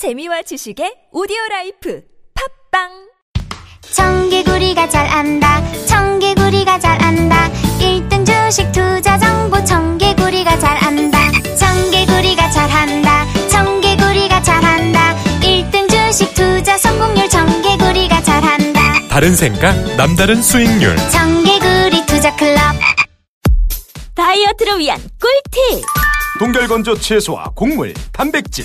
재미와 지식의 오디오 라이프. 팟빵! 청개구리가 잘 안다. 청개구리가 잘 안다. 1등 주식 투자 정보. 청개구리가 잘 안다. 청개구리가 잘 한다. 청개구리가 잘 한다. 1등 주식 투자 성공률. 청개구리가 잘 한다. 다른 생각, 남다른 수익률. 청개구리 투자 클럽. 다이어트를 위한 꿀팁! 동결건조 채소와 곡물, 단백질,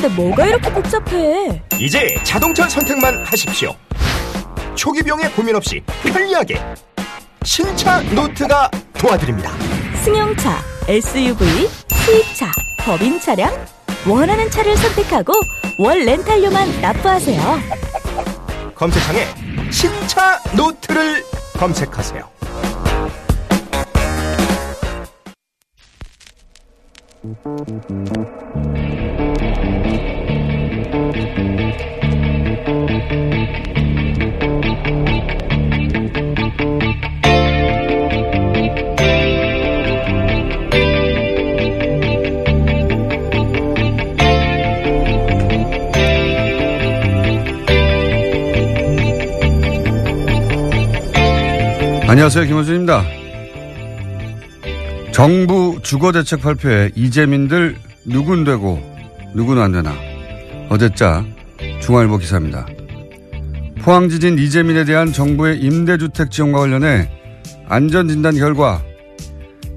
데 뭐가 이렇게 복잡해 이제 자동차 선택만 하십시오. 초기 비용에 고민 없이 편리하게 신차 노트가 도와드립니다. 승용차, SUV, 수입차, 법인 차량 원하는 차를 선택하고 월 렌탈료만 납부하세요 검색창에 신차 노트를 검색하세요. 안녕하세요. 김호준입니다. 정부 주거대책 발표에 이재민들 누군 되고 누구는 안 되나. 어제자 중앙일보 기사입니다. 포항지진 이재민에 대한 정부의 임대주택 지원과 관련해 안전진단 결과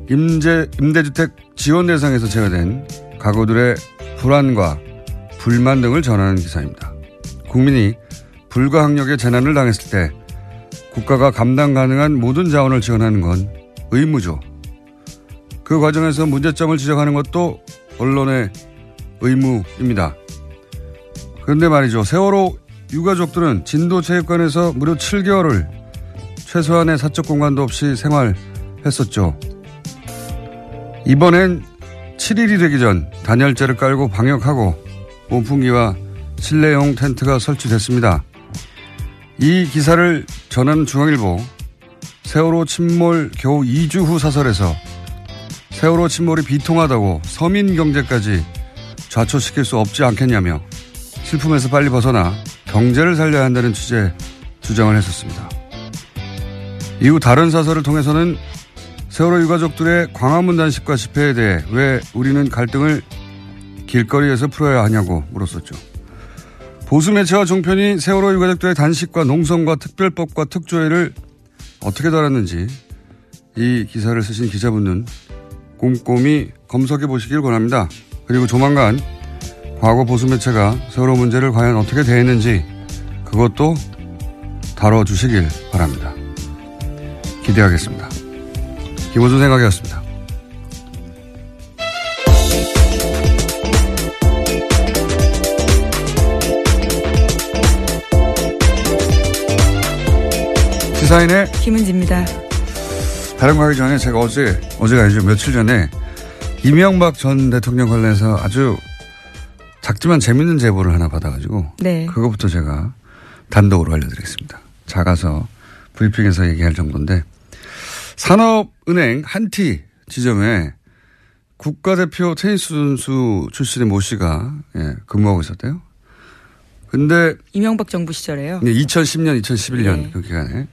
임대, 임대주택 지원 대상에서 제외된 가구들의 불안과 불만 등을 전하는 기사입니다. 국민이 불가항력의 재난을 당했을 때 국가가 감당 가능한 모든 자원을 지원하는 건 의무죠. 그 과정에서 문제점을 지적하는 것도 언론의 의무입니다. 그런데 말이죠. 세월호 유가족들은 진도체육관에서 무려 7개월을 최소한의 사적 공간도 없이 생활했었죠. 이번엔 7일이 되기 전 단열재를 깔고 방역하고 온풍기와 실내용 텐트가 설치됐습니다. 이 기사를 전하는 중앙일보 세월호 침몰 겨우 2주 후 사설에서 세월호 침몰이 비통하다고 서민 경제까지 좌초시킬 수 없지 않겠냐며 슬픔에서 빨리 벗어나 경제를 살려야 한다는 취재 주장을 했었습니다. 이후 다른 사설을 통해서는 세월호 유가족들의 광화문 단식과 집회에 대해 왜 우리는 갈등을 길거리에서 풀어야 하냐고 물었었죠. 보수 매체와 종편이 세월호 유가족들의 단식과 농성과 특별법과 특조위를 어떻게 다뤘는지 이 기사를 쓰신 기자분은 꼼꼼히 검색해 보시길 권합니다. 그리고 조만간 과거 보수 매체가 세월호 문제를 과연 어떻게 대했는지 그것도 다뤄주시길 바랍니다. 기대하겠습니다. 김호준 생각이었습니다. 시사인의 김은지입니다. 다른 거 하기 전에 제가 어제, 어제가 아니죠. 며칠 전에 이명박 전 대통령 관련해서 아주 작지만 재밌는 제보를 하나 받아가지고 네. 그거부터 제가 단독으로 알려드리겠습니다. 작아서 브리핑에서 얘기할 정도인데 산업은행 한티 지점에 국가대표 테니스 선수 출신의 모 씨가 예, 근무하고 있었대요. 근데 이명박 정부 시절에요. 네, 2010년, 2011년 네. 그 기간에.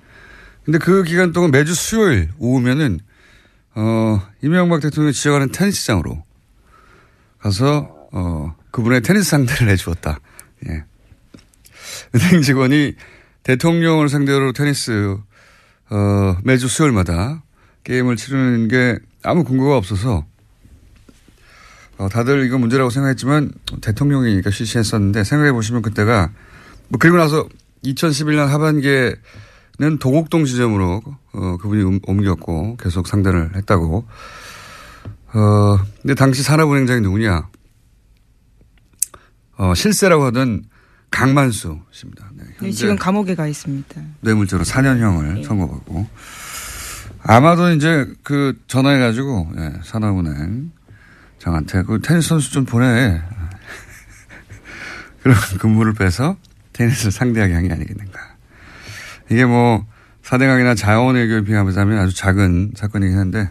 근데 그 기간 동안 매주 수요일 오후면은 어 이명박 대통령이 지적하는 테니스장으로 가서 어 그분의 테니스 상대를 해주었다. 예. 은행 직원이 대통령을 상대로 테니스 어 매주 수요일마다 게임을 치르는 게 아무 근거가 없어서 어, 다들 이거 문제라고 생각했지만 대통령이니까 실시했었는데 생각해 보시면 그때가 뭐 그리고 나서 2011년 하반기에는 도곡동 지점으로 어, 그분이 옮- 옮겼고 계속 상대를 했다고. 어, 근데 당시 산업은행장이 누구냐? 어, 실세라고 하던 강만수 씨입니다. 네, 네, 지금 감옥에 가 있습니다. 뇌물죄로 4년형을 선고받고 아마도 이제 그 전화해가지고 예, 산업은행 장한테 그 테니스 선수 좀 보내 그런 근무를 빼서 테니스를 상대하게 한 게 아니겠는가. 이게 뭐 사대강이나 자원외교에 비하면 아주 작은 사건이긴 한데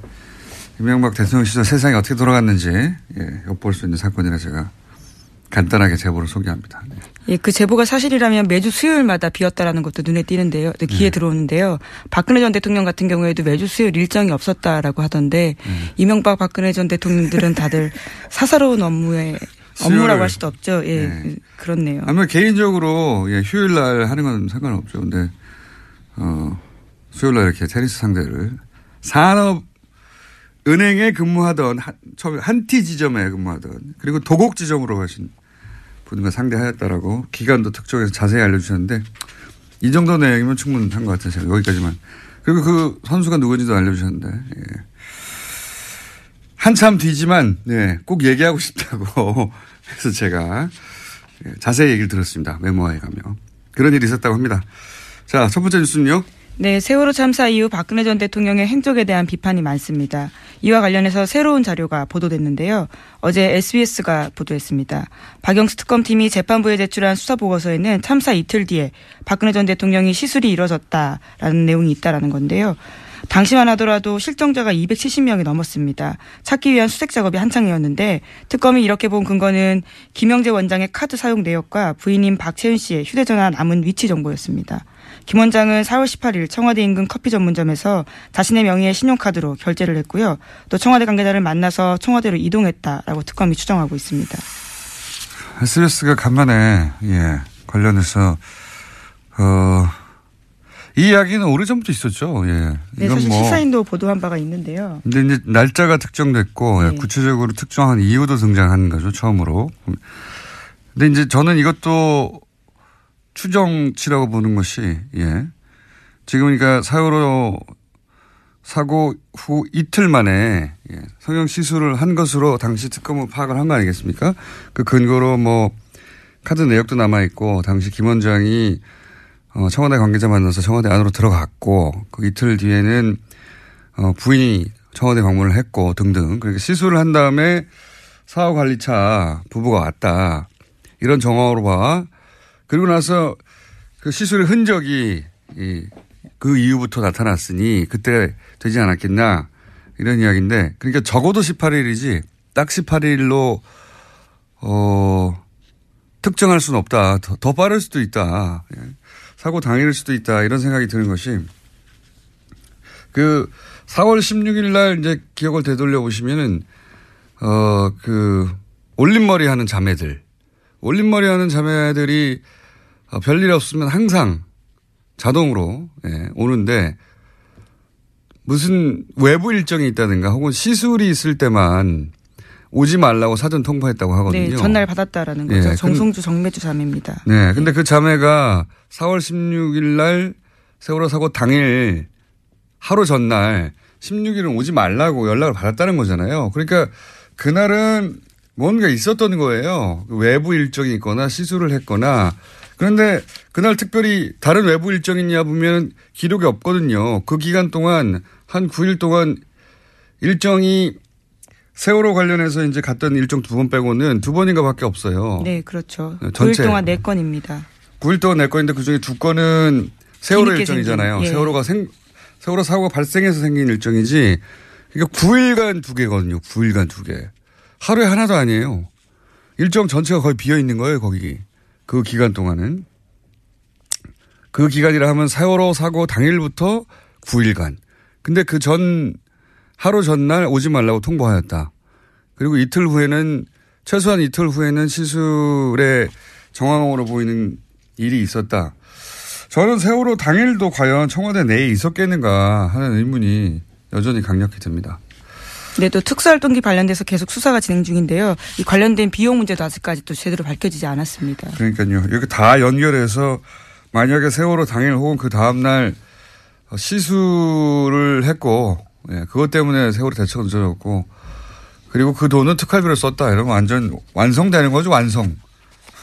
이명박 대통령 시절 세상이 어떻게 돌아갔는지 예, 엿볼 수 있는 사건이라 제가 간단하게 제보를 소개합니다. 네. 예, 그 제보가 사실이라면 매주 수요일마다 비었다라는 것도 눈에 띄는데요. 네, 귀에 들어오는데요. 박근혜 전 대통령 같은 경우에도 매주 수요일 일정이 없었다라고 하던데 이명박 박근혜 전 대통령들은 다들 사사로운 업무에 업무라고. 할 수도 없죠. 예, 네. 그렇네요. 아마 개인적으로 예, 휴일 날 하는 건 상관없죠. 근데 어, 수요일 날 이렇게 테니스 상대를 산업 은행에 근무하던 한, 처음에 한티 지점에 근무하던 그리고 도곡 지점으로 가신 분과 상대하였다라고 기간도 특정해서 자세히 알려주셨는데 이 정도 내용이면 충분한 것 같아요. 제가 여기까지만. 그리고 그 선수가 누군지도 알려주셨는데 예. 한참 뒤지만 네, 꼭 얘기하고 싶다고 해서 제가 예, 자세히 얘기를 들었습니다. 메모화에 가면. 그런 일이 있었다고 합니다. 자, 첫 번째 뉴스는요. 네, 세월호 참사 이후 박근혜 전 대통령의 행적에 대한 비판이 많습니다. 이와 관련해서 새로운 자료가 보도됐는데요. 어제 SBS가 보도했습니다. 박영수 특검팀이 재판부에 제출한 수사 보고서에는 참사 이틀 뒤에 박근혜 전 대통령이 시술이 이뤄졌다라는 내용이 있다라는 건데요. 당시만 하더라도 실종자가 270명이 넘었습니다. 찾기 위한 수색 작업이 한창이었는데 특검이 이렇게 본 근거는 김영재 원장의 카드 사용 내역과 부인인 박채윤 씨의 휴대전화 남은 위치 정보였습니다. 김 원장은 4월 18일 청와대 인근 커피 전문점에서 자신의 명의의 신용카드로 결제를 했고요. 또 청와대 관계자를 만나서 청와대로 이동했다라고 특검이 추정하고 있습니다. SBS가 간만에, 예, 관련해서, 어, 이 이야기는 오래전부터 있었죠. 예. 네, 이건 사실 뭐 시사인도 보도한 바가 있는데요. 근데 이제 날짜가 특정됐고 예, 네. 구체적으로 특정한 이유도 등장한 거죠 처음으로. 근데 이제 저는 이것도 추정치라고 보는 것이 예 지금 그러니까 사고로 사고 후 이틀 만에 예, 성형 시술을 한 것으로 당시 특검은 파악을 한 거 아니겠습니까? 그 근거로 뭐 카드 내역도 남아 있고 당시 김 원장이 어, 청와대 관계자 만나서 청와대 안으로 들어갔고 그 이틀 뒤에는 어, 부인이 청와대 방문을 했고 등등. 그러니까 시술을 한 다음에 사후 관리차 부부가 왔다. 이런 정황으로 봐. 그리고 나서 그 시술의 흔적이 이, 그 이후부터 나타났으니 그때 되지 않았겠나 이런 이야기인데 그러니까 적어도 18일이지 딱 18일로 어, 특정할 수는 없다. 더, 더 빠를 수도 있다. 예. 사고 당일일 수도 있다. 이런 생각이 드는 것이 그 4월 16일 날 이제 기억을 되돌려 보시면은 어, 그 올림머리 하는 자매들. 올림머리 하는 자매들이 어, 별일 없으면 항상 자동으로 예, 오는데 무슨 외부 일정이 있다든가 혹은 시술이 있을 때만 오지 말라고 사전 통보했다고 하거든요. 네, 전날 받았다라는 예, 거죠. 근- 정송주 정매주 자매입니다. 네. 근데 그 자매가 4월 16일 날 세월호 사고 당일 하루 전날 16일은 오지 말라고 연락을 받았다는 거잖아요. 그러니까 그날은 뭔가 있었던 거예요. 그 외부 일정이 있거나 시술을 했거나 그런데 그날 특별히 다른 외부 일정이 있냐 보면 기록이 없거든요. 그 기간 동안 한 9일 동안 일정이 세월호 관련해서 이제 갔던 일정 두 번 빼고는 두 번인가 밖에 없어요. 네, 그렇죠. 네, 9일 전체. 동안 4건입니다. 9일 동안 내 건인데 그 중에 두 건은 세월호 일정이잖아요. 예. 세월호가 생, 세월호 사고가 발생해서 생긴 일정이지 그러니까 9일간 두 개거든요. 9일간 두 개. 하루에 하나도 아니에요. 일정 전체가 거의 비어 있는 거예요, 거기. 그 기간 동안은. 그 기간이라 하면 세월호 사고 당일부터 9일간. 근데 그 전, 하루 전날 오지 말라고 통보하였다. 그리고 이틀 후에는, 최소한 이틀 후에는 시술의 정황으로 보이는 일이 있었다. 저는 세월호 당일도 과연 청와대 내에 있었겠는가 하는 의문이 여전히 강력히 듭니다. 네, 또 특수활동기 관련돼서 계속 수사가 진행 중인데요. 이 관련된 비용 문제도 아직까지 또 제대로 밝혀지지 않았습니다. 그러니까요. 이렇게 다 연결해서 만약에 세월호 당일 혹은 그 다음날 시술을 했고, 예, 그것 때문에 세월호 대처가 늦어졌고, 그리고 그 돈은 특활비로 썼다. 이러면 완전 완성되는 거죠, 완성.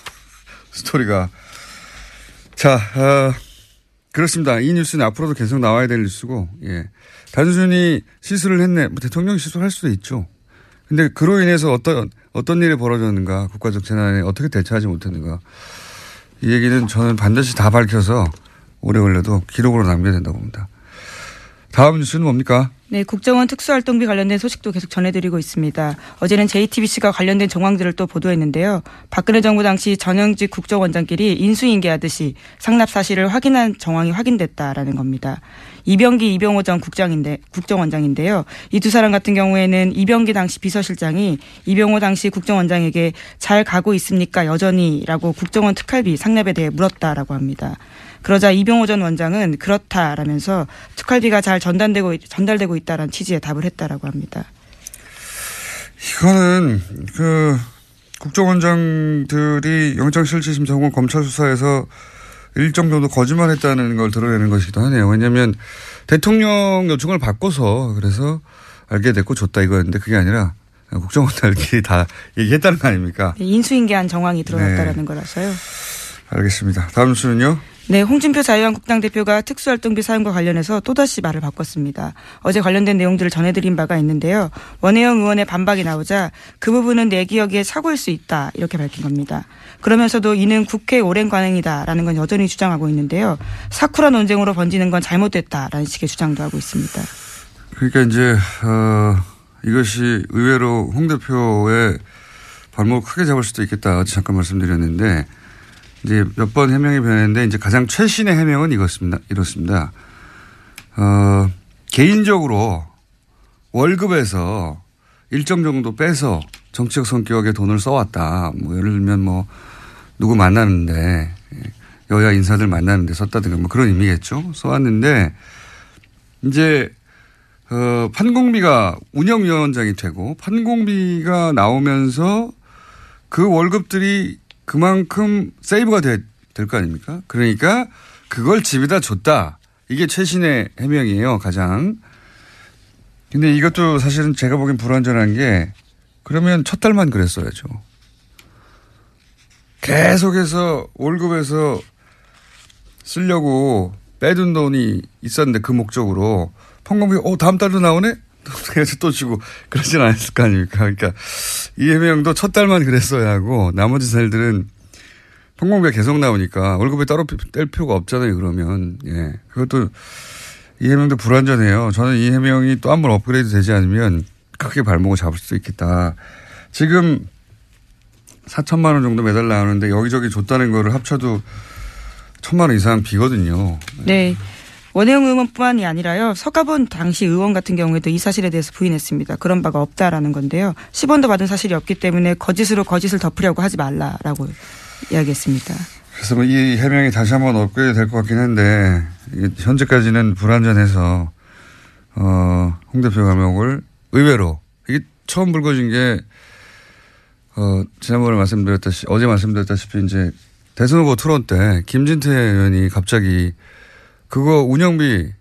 스토리가. 자, 어, 그렇습니다. 이 뉴스는 앞으로도 계속 나와야 될 뉴스고, 예. 단순히 시술을 했네. 뭐 대통령 시술할 수도 있죠. 근데 그로 인해서 어떤, 어떤 일이 벌어졌는가, 국가적 재난에 어떻게 대처하지 못했는가. 이 얘기는 저는 반드시 다 밝혀서 오래 걸려도 기록으로 남겨야 된다고 봅니다. 다음 뉴스는 뭡니까? 네, 국정원 특수활동비 관련된 소식도 계속 전해드리고 있습니다. 어제는 JTBC가 관련된 정황들을 또 보도했는데요. 박근혜 정부 당시 전형직 국정원장끼리 인수인계하듯이 상납 사실을 확인한 정황이 확인됐다라는 겁니다. 이병기 이병호 전 국장인데 국정원장인데요. 이 두 사람 같은 경우에는 이병기 당시 비서실장이 이병호 당시 국정원장에게 잘 가고 있습니까 여전히라고 국정원 특활비 상납에 대해 물었다라고 합니다. 그러자 이병호 전 원장은 그렇다라면서 특활비가 잘 전달되고 전달되고 있다라는 취지의 답을 했다라고 합니다. 이거는 그 국정원장들이 영장실질심사 혹은 검찰 수사에서 일정 정도 거짓말했다는 걸 드러내는 것이기도 하네요. 왜냐하면 대통령 요청을 받고서 그래서 알게 됐고 줬다 이거였는데 그게 아니라 국정원들끼리 다 얘기했다는 거 아닙니까? 네, 인수인계한 정황이 드러났다라는 네. 거라서요. 알겠습니다. 다음 수는요? 네, 홍준표 자유한국당 대표가 특수활동비 사용과 관련해서 또다시 말을 바꿨습니다. 어제 관련된 내용들을 전해드린 바가 있는데요. 원혜영 의원의 반박이 나오자 그 부분은 내 기억에 착오일 수 있다 이렇게 밝힌 겁니다. 그러면서도 이는 국회 오랜 관행이다라는 건 여전히 주장하고 있는데요. 사쿠라 논쟁으로 번지는 건 잘못됐다라는 식의 주장도 하고 있습니다. 그러니까 이제 어, 이것이 의외로 홍 대표의 발목을 크게 잡을 수도 있겠다. 잠깐 말씀드렸는데 이제 몇 번 해명이 변했는데 이제 가장 최신의 해명은 이것입니다. 이렇습니다. 어, 개인적으로 월급에서 일정 정도 빼서 정치적 성격의 돈을 써왔다. 뭐 예를 들면 뭐 누구 만나는데 여야 인사들 만나는데 썼다든가 뭐 그런 의미겠죠. 써왔는데 이제 어, 판공비가 운영위원장이 되고 판공비가 나오면서 그 월급들이 그만큼 세이브가 될 거 아닙니까? 그러니까 그걸 집에다 줬다. 이게 최신의 해명이에요, 가장. 근데 이것도 사실은 제가 보기엔 불완전한 게 그러면 첫 달만 그랬어야죠. 계속해서 월급에서 쓰려고 빼둔 돈이 있었는데 그 목적으로 펑공비, 어, 다음 달도 나오네? 그래서 또 주고 그러진 않았을 거 아닙니까? 그러니까 이 해명도 첫 달만 그랬어야 하고 나머지 살들은 통공비가 계속 나오니까 월급에 따로 뗄 필요가 없잖아요. 그러면 예 그것도 이 해명도 불완전해요. 저는 이 해명이 또 한 번 업그레이드 되지 않으면 크게 발목을 잡을 수도 있겠다. 지금 4천만 원 정도 매달 나오는데 여기저기 줬다는 거를 합쳐도 천만 원 이상 비거든요. 네. 원혜영 의원뿐만이 아니라요. 서가본 당시 의원 같은 경우에도 이 사실에 대해서 부인했습니다. 그런 바가 없다라는 건데요. 10원도 받은 사실이 없기 때문에 거짓으로 거짓을 덮으려고 하지 말라라고 이야기했습니다. 그래서 뭐 이 해명이 다시 한번 업그레이드 될 것 같긴 한데 현재까지는 불완전해서 어, 홍 대표 감옥을 의외로 이게 처음 불거진 게 어, 지난번에 말씀드렸다시 어제 말씀드렸다시피 이제 대선 후보 토론 때 김진태 의원이 갑자기 그거 운영비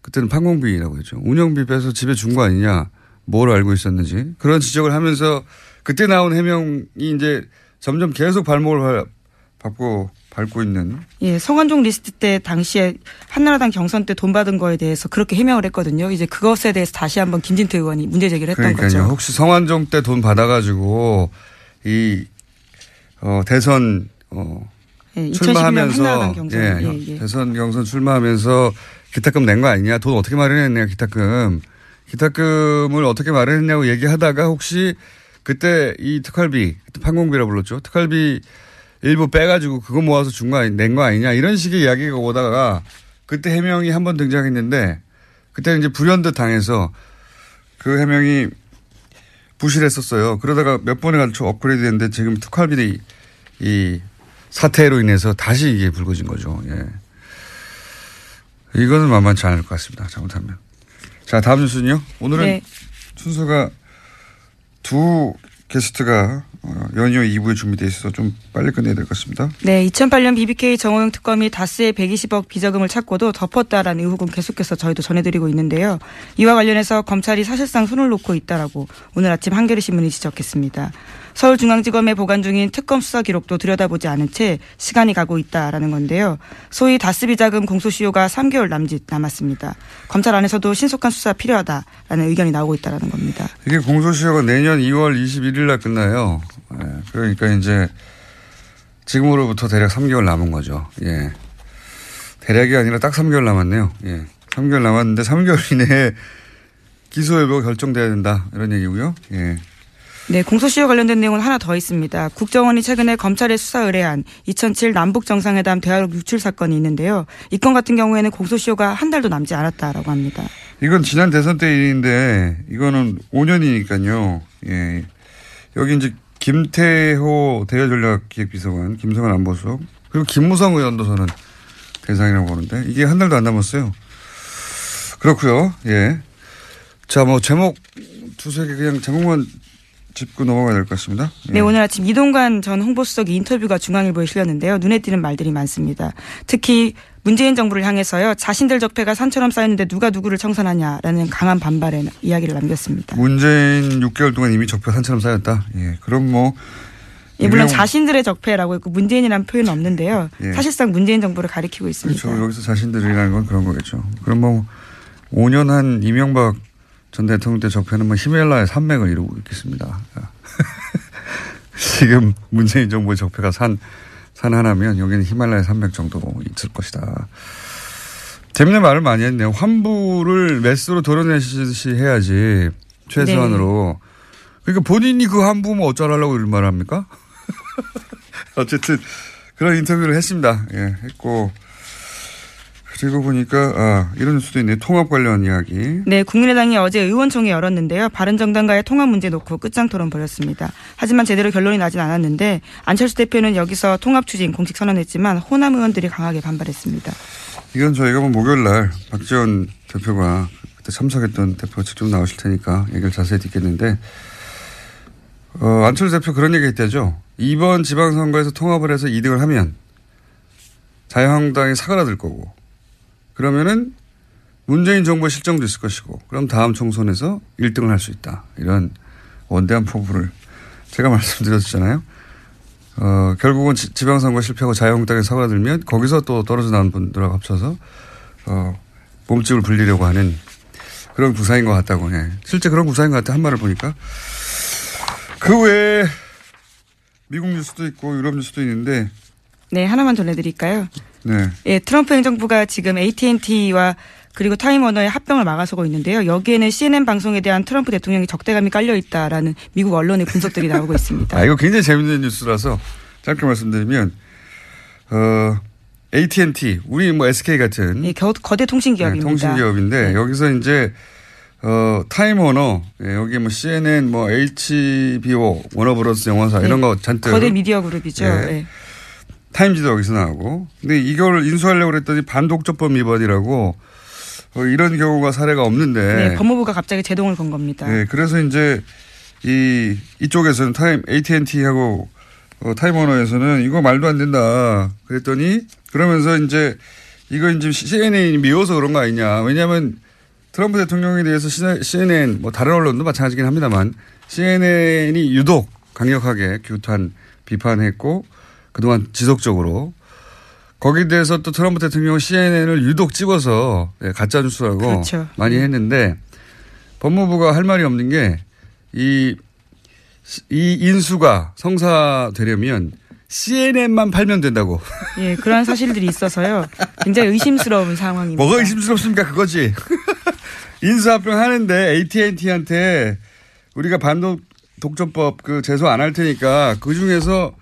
그때는 판공비라고 했죠. 운영비 빼서 집에 준 거 아니냐. 뭘 알고 있었는지 그런 지적을 하면서 그때 나온 해명이 이제 점점 계속 발목을 밟고 밟고 있는. 예, 성완종 리스트 때 당시에 한나라당 경선 때 돈 받은 거에 대해서 그렇게 해명을 했거든요. 이제 그것에 대해서 다시 한번 김진태 의원이 문제 제기를 했던 그러니까요. 거죠. 혹시 성완종 때 돈 받아가지고 이 어, 대선 어, 예, 출마하면서. 예, 예, 예, 대선 경선 출마하면서 기타금 낸 거 아니냐? 돈 어떻게 마련했냐 기타금. 기탁금을 어떻게 마련했냐고 얘기하다가 혹시 그때 이 특활비, 판공비라 불렀죠. 특활비 일부 빼가지고 그거 모아서 준 거, 낸거 아니냐? 이런 식의 이야기가 오다가 그때 해명이 한 번 등장했는데 그때 이제 불현듯 당해서 그 해명이 부실했었어요. 그러다가 몇 번에 걸쳐 업그레이드 됐는데 지금 특활비 이 사태로 인해서 다시 이게 불거진 거죠. 예. 이거는 만만치 않을 것 같습니다. 잘못하면. 자, 다음 뉴스는요. 오늘은 네. 순서가 두 게스트가 어, 연이어 2부에 준비되어 있어서 좀 빨리 끝내야 될 것 같습니다. 네, 2008년 BBK 정호영 특검이 다스의 120억 비자금을 찾고도 덮었다라는 의혹은 계속해서 저희도 전해드리고 있는데요. 이와 관련해서 검찰이 사실상 손을 놓고 있다라고 오늘 아침 한겨레 신문이 지적했습니다. 서울중앙지검에 보관 중인 특검 수사 기록도 들여다보지 않은 채 시간이 가고 있다라는 건데요. 소위 다스 비 자금 공소시효가 3개월 남짓 남았습니다. 검찰 안에서도 신속한 수사 필요하다라는 의견이 나오고 있다라는 겁니다. 이게 공소시효가 내년 2월 21일 날 끝나요. 예, 그러니까 이제 지금으로부터 대략 3개월 남은 거죠. 예. 대략이 아니라 딱 3개월 남았네요. 예. 3개월 남았는데 3개월 이내에 기소 여부가 결정돼야 된다. 이런 얘기고요. 예. 네, 공소시효 관련된 내용은 하나 더 있습니다. 국정원이 최근에 검찰에 수사 의뢰한 2007 남북 정상회담 대화록 유출 사건이 있는데요. 이 건 같은 경우에는 공소시효가 한 달도 남지 않았다라고 합니다. 이건 지난 대선 때 일인데 이거는 5년이니까요. 예. 여기 이제 김태호 대외전략기획비서관, 김성환 안보수석, 그리고 김무성 의원도 저는 대상이라고 보는데 이게 한 달도 안 남았어요. 그렇고요. 예. 자, 뭐 제목 두세 개 그냥 제목만 짚고 넘어가야 될 것 같습니다. 예. 네, 오늘 아침 이동관 전 홍보수석의 인터뷰가 중앙일보에 실렸는데요. 눈에 띄는 말들이 많습니다. 특히 문재인 정부를 향해서요. 자신들 적폐가 산처럼 쌓였는데 누가 누구를 청산하냐라는 강한 반발의 이야기를 남겼습니다. 문재인 6개월 동안 이미 적폐 산처럼 쌓였다. 예. 그럼 뭐 예, 물론 자신들의 적폐라고 했고 문재인이라는 표현은 없는데요. 예. 사실상 문재인 정부를 가리키고 있습니다. 그렇죠. 여기서 자신들이라는 건 그런 거겠죠. 그럼 뭐 5년 한 이명박 전 대통령 때 적폐는 뭐 히말라야 산맥을 이루고 있겠습니다. 지금 문재인 정부의 적폐가 산, 산 하나면 여기는 히말라야 산맥 정도 있을 것이다. 재밌는 말을 많이 했네요. 환부를 매스로 도려내시듯이 해야지 최소한으로. 그러니까 본인이 그 환부면 어쩌라고 이런 말을 합니까? 어쨌든 그런 인터뷰를 했습니다. 예, 했고 그리고 보니까 아 이런 수도 있네요. 통합 관련 이야기. 네, 국민의당이 어제 의원총회 열었는데요. 바른정당과의 통합 문제 놓고 끝장 토론 벌였습니다. 하지만 제대로 결론이 나진 않았는데 안철수 대표는 여기서 통합 추진 공식 선언했지만 호남 의원들이 강하게 반발했습니다. 이건 저희가 뭐 목요일 날 박지원 대표가 그때 참석했던 대표가 직접 나오실 테니까 얘기를 자세히 듣겠는데 어, 안철수 대표 그런 얘기 했다죠. 이번 지방선거에서 통합을 해서 2등을 하면 자유한국당이 사그라들 거고 그러면은 문재인 정부의 실정도 있을 것이고 그럼 다음 총선에서 1등을 할 수 있다. 이런 원대한 포부를 제가 말씀드렸잖아요. 어, 결국은 지, 지방선거 실패하고 자유한국당에 사과들면 거기서 또 떨어져 나온 분들하고 합쳐서 어, 몸집을 불리려고 하는 그런 구사인 것 같다고. 예. 실제 그런 구사인 것 같아 한 말을 보니까 그 외에 미국 뉴스도 있고 유럽 뉴스도 있는데 네, 하나만 전해드릴까요? 네. 예, 트럼프 행정부가 지금 AT&T와 그리고 타임워너의 합병을 막아서고 있는데요. 여기에는 CNN 방송에 대한 트럼프 대통령이 적대감이 깔려 있다라는 미국 언론의 분석들이 나오고 있습니다. 아 이거 굉장히 재밌는 뉴스라서 짧게 말씀드리면 어 AT&T 우리 뭐 SK 같은 예, 겨, 거대 통신 기업입니다. 네, 통신 기업인데 여기서 이제 어 타임워너 예, 여기 뭐 CNN 뭐 HBO 워너브로스 영화사 네, 이런 거 잔뜩 거대 미디어 그룹이죠. 예. 예. 타임지도 여기서 나오고 근데 이걸 인수하려고 그랬더니 반독점법 위반이라고 어, 이런 경우가 사례가 없는데 네, 법무부가 갑자기 제동을 건 겁니다. 네, 그래서 이제 이 이쪽에서는 타임 AT&T하고 어, 타임워너에서는 이거 말도 안 된다. 그랬더니 그러면서 이제 이거 이제 CNN이 미워서 그런 거 아니냐. 왜냐하면 트럼프 대통령에 대해서 CNN 뭐 다른 언론도 마찬가지긴 합니다만 CNN이 유독 강력하게 규탄 비판했고 그동안 지속적으로 거기에 대해서 또 트럼프 대통령은 CNN을 유독 집어서 예, 가짜 뉴스라고 그렇죠. 많이 했는데 법무부가 할 말이 없는 게이이 인수가 성사되려면 CNN만 팔면 된다고. 예, 그러한 사실들이 있어서요. 굉장히 의심스러운 상황입니다. 뭐가 의심스럽습니까? 그거지. 인수합병 하는데 AT&T한테 우리가 반도 독점법 그 제소 안 할 테니까 그 중에서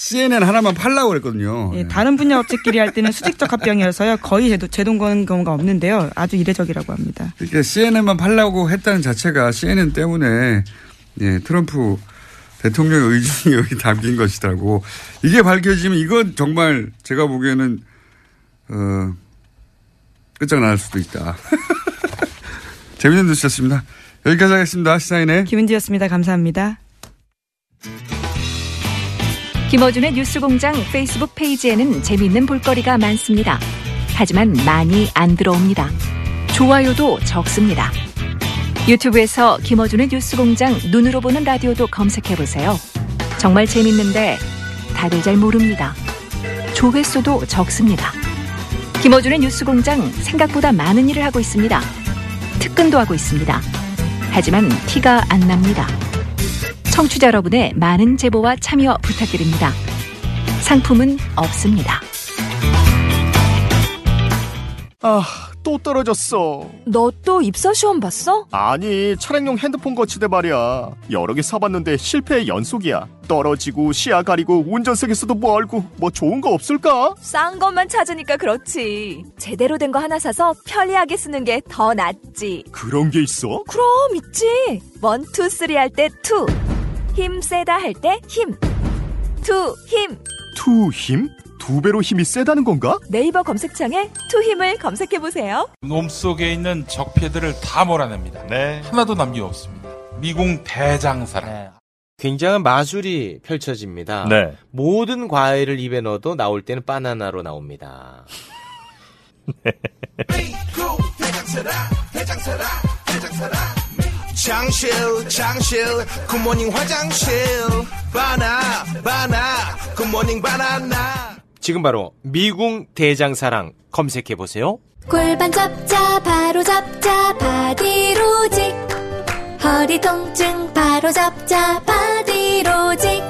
CNN 하나만 팔라고 그랬거든요. 예, 다른 분야 업체끼리 할 때는 수직적 합병이어서요. 거의 제도, 제동 거는 경우가 없는데요. 아주 이례적이라고 합니다. 그러니까 CNN만 팔라고 했다는 자체가 CNN 때문에 예, 트럼프 대통령의 의중이 여기 담긴 것이라고 이게 밝혀지면 이건 정말 제가 보기에는 어 끝장날 수도 있다. 재밌는 뉴스였습니다. 여기까지 하겠습니다. 시사인의 김은지였습니다. 감사합니다. 김어준의 뉴스공장 페이스북 페이지에는 재미있는 볼거리가 많습니다. 하지만 많이 안 들어옵니다. 좋아요도 적습니다. 유튜브에서 김어준의 뉴스공장 눈으로 보는 라디오도 검색해보세요. 정말 재밌는데 다들 잘 모릅니다. 조회수도 적습니다. 김어준의 뉴스공장 생각보다 많은 일을 하고 있습니다. 특근도 하고 있습니다. 하지만 티가 안 납니다. 청취자 여러분의 많은 제보와 참여 부탁드립니다. 상품은 없습니다. 아, 또 떨어졌어. 너 또 입사 시험 봤어? 아니, 차량용 핸드폰 거치대 말이야. 여러 개 사봤는데 실패의 연속이야. 떨어지고, 시야 가리고, 운전석에서도 멀고, 뭐 좋은 거 없을까? 싼 것만 찾으니까 그렇지. 제대로 된 거 하나 사서 편리하게 쓰는 게 더 낫지. 그런 게 있어? 그럼 있지. one, two, three 할 때 two. 힘 세다 할 때 힘. 투, 힘. 투 힘? 두 배로 힘이 세다는 건가? 네이버 검색창에 투 힘을 검색해 보세요. 몸속에 있는 적폐들을 다 몰아냅니다. 네. 하나도 남김없습니다. 미궁 대장사랑. 굉장한 마술이 펼쳐집니다. 네. 모든 과일을 입에 넣어도 나올 때는 바나나로 나옵니다. 장 실 장실 굿모닝 화장실. 바나 바나 굿모닝 바나나. 지금 바로 미궁 대장사랑 검색해 보세요. 골반 잡자 바로 잡자 바디로직. 허리 통증 바로 잡자 바디로직.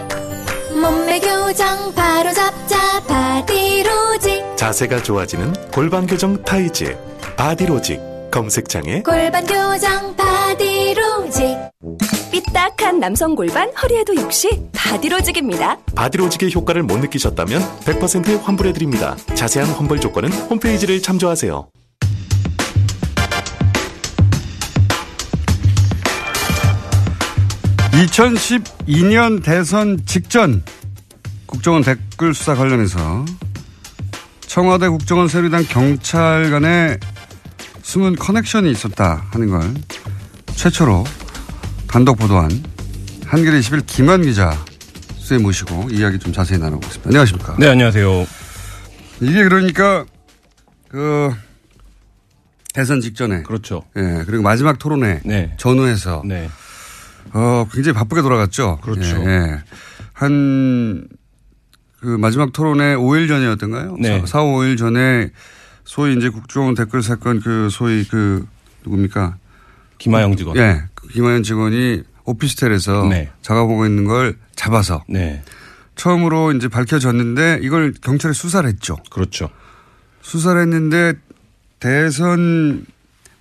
몸매 교정 바로 잡자 바디로직. 자세가 좋아지는 골반 교정 타이즈 바디로직 검색창에 골반 교정 바디로직 삐딱한 남성 골반 허리에도 역시 바디로직입니다. 바디로직의 효과를 못 느끼셨다면 100% 환불해드립니다. 자세한 환불 조건은 홈페이지를 참조하세요. (2012년) 대선 직전 국정원 댓글 수사 관련해서 청와대 국정원 세류당 경찰 간의 숨은 커넥션이 있었다 하는 걸 최초로 단독 보도한 한겨레 21 김한 기자 수에 모시고 이야기 좀 자세히 나눠보겠습니다. 안녕하십니까? 네, 안녕하세요. 이게 그러니까 그 대선 직전에 그렇죠. 예, 그리고 마지막 토론회 네. 전후해서 네. 어, 굉장히 바쁘게 돌아갔죠. 그렇죠. 예, 예. 한, 그 마지막 토론회 5일 전이었던가요? 네. 4, 5일 전에 소위 이제 국정원 댓글 사건 그 소위 그 누굽니까? 김하영 직원. 예. 그 김하영 직원이 오피스텔에서 네. 작업하고 있는 걸 잡아서 네. 처음으로 이제 밝혀졌는데 이걸 경찰에 수사를 했죠. 그렇죠. 수사를 했는데 대선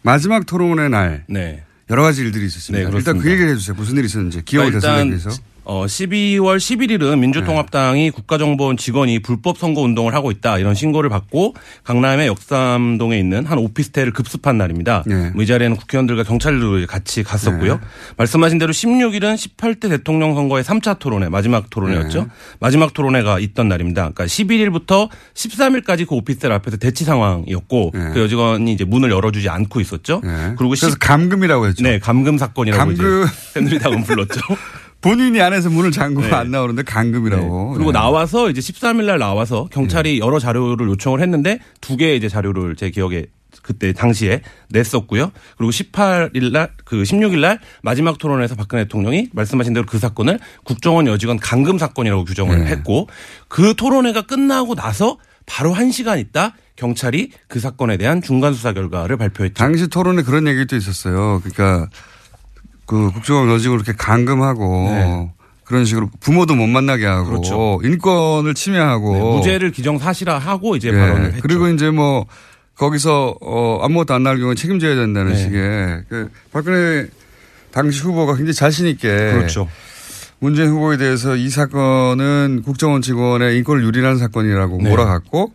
마지막 토론회 날 네. 여러 가지 일들이 있었습니다. 네, 일단 그. 얘기를 해주세요. 무슨 일이 있었는지 기억을 대선에 대해서. 어, 12월 11일은 민주통합당이 국가정보원 직원이 불법 선거 운동을 하고 있다 이런 신고를 받고 강남의 역삼동에 있는 한 오피스텔을 급습한 날입니다. 네. 뭐 이 자리에는 국회의원들과 경찰도 같이 갔었고요. 네. 말씀하신 대로 16일은 18대 대통령 선거의 3차 토론회 마지막 토론회였죠. 네. 마지막 토론회가 있던 날입니다. 그러니까 11일부터 13일까지 그 오피스텔 앞에서 대치 상황이었고 그 여직원이 이제 문을 열어주지 않고 있었죠. 네. 그리고 그래서 10 감금이라고 했죠. 네, 감금 사건이라고 감금. 이제 새누리당은 불렀죠. 본인이 안에서 문을 잠그고 네. 안 나오는데 감금이라고. 그리고 네. 나와서 이제 13일 날 나와서 경찰이 여러 자료를 요청을 했는데 두 개의 이제 자료를 제 기억에 그때 당시에 냈었고요. 그리고 18일 날, 그 16일 날 마지막 토론에서 박근혜 대통령이 말씀하신 대로 그 사건을 국정원 여직원 감금 사건이라고 규정을 네. 했고 그 토론회가 끝나고 나서 바로 한 시간 있다 경찰이 그 사건에 대한 중간 수사 결과를 발표했죠. 당시 토론에 그런 얘기도 있었어요. 그러니까 그 국정원 여직을 이렇게 감금하고 네. 그런 식으로 부모도 못 만나게 하고 그렇죠. 인권을 침해하고 네, 무죄를 기정 사실화하고 이제 예. 발언을 했죠. 그리고 이제 뭐 거기서 어 아무것도 안 나올 경우에 책임져야 된다는 네. 식의 그 박근혜 당시 후보가 굉장히 자신 있게 그렇죠. 문재인 후보에 대해서 이 사건은 국정원 직원의 인권을 유린하는 사건이라고 네. 몰아갔고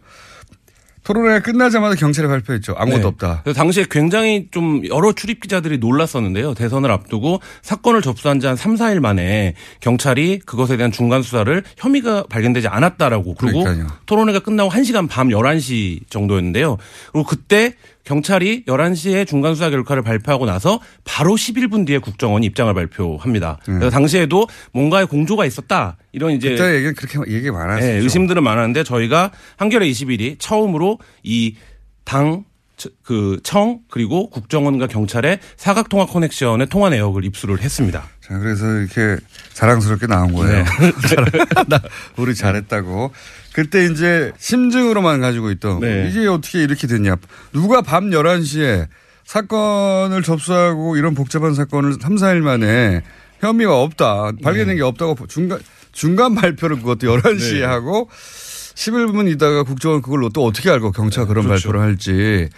토론회 끝나자마자 경찰이 발표했죠. 아무것도 네. 없다. 당시에 굉장히 좀 여러 출입 기자들이 놀랐었는데요. 대선을 앞두고 사건을 접수한 지 한 3, 4일 만에 경찰이 그것에 대한 중간 수사를 혐의가 발견되지 않았다라고 그리고 그러니까요. 토론회가 끝나고 1시간 밤 11시 정도였는데요. 그리고 그때 경찰이 11시에 중간 수사 결과를 발표하고 나서 바로 11분 뒤에 국정원이 입장을 발표합니다. 그래서 당시에도 뭔가의 공조가 있었다. 이런 이제 네. 그때 얘기 그렇게 얘기 많았죠. 네, 의심들은 많았는데 저희가 한겨레 21이 처음으로 이당 그 청 그리고 국정원과 경찰의 사각 통화 커넥션의 통화 내역을 입수를 했습니다. 자, 그래서 이렇게 자랑스럽게 나온 거예요. 네. 나- 우리 잘했다고. 그때 이제 심증으로만 가지고 있던 네. 이게 어떻게 이렇게 됐냐. 누가 밤 11시에 사건을 접수하고 이런 복잡한 사건을 3, 4일 만에 혐의가 없다. 발견된 게 없다고 중간, 중간 발표를 그것도 11시에 네. 하고 11분 있다가 국정원 그걸로 또 어떻게 알고 경찰 그런 그렇죠. 발표를 할지.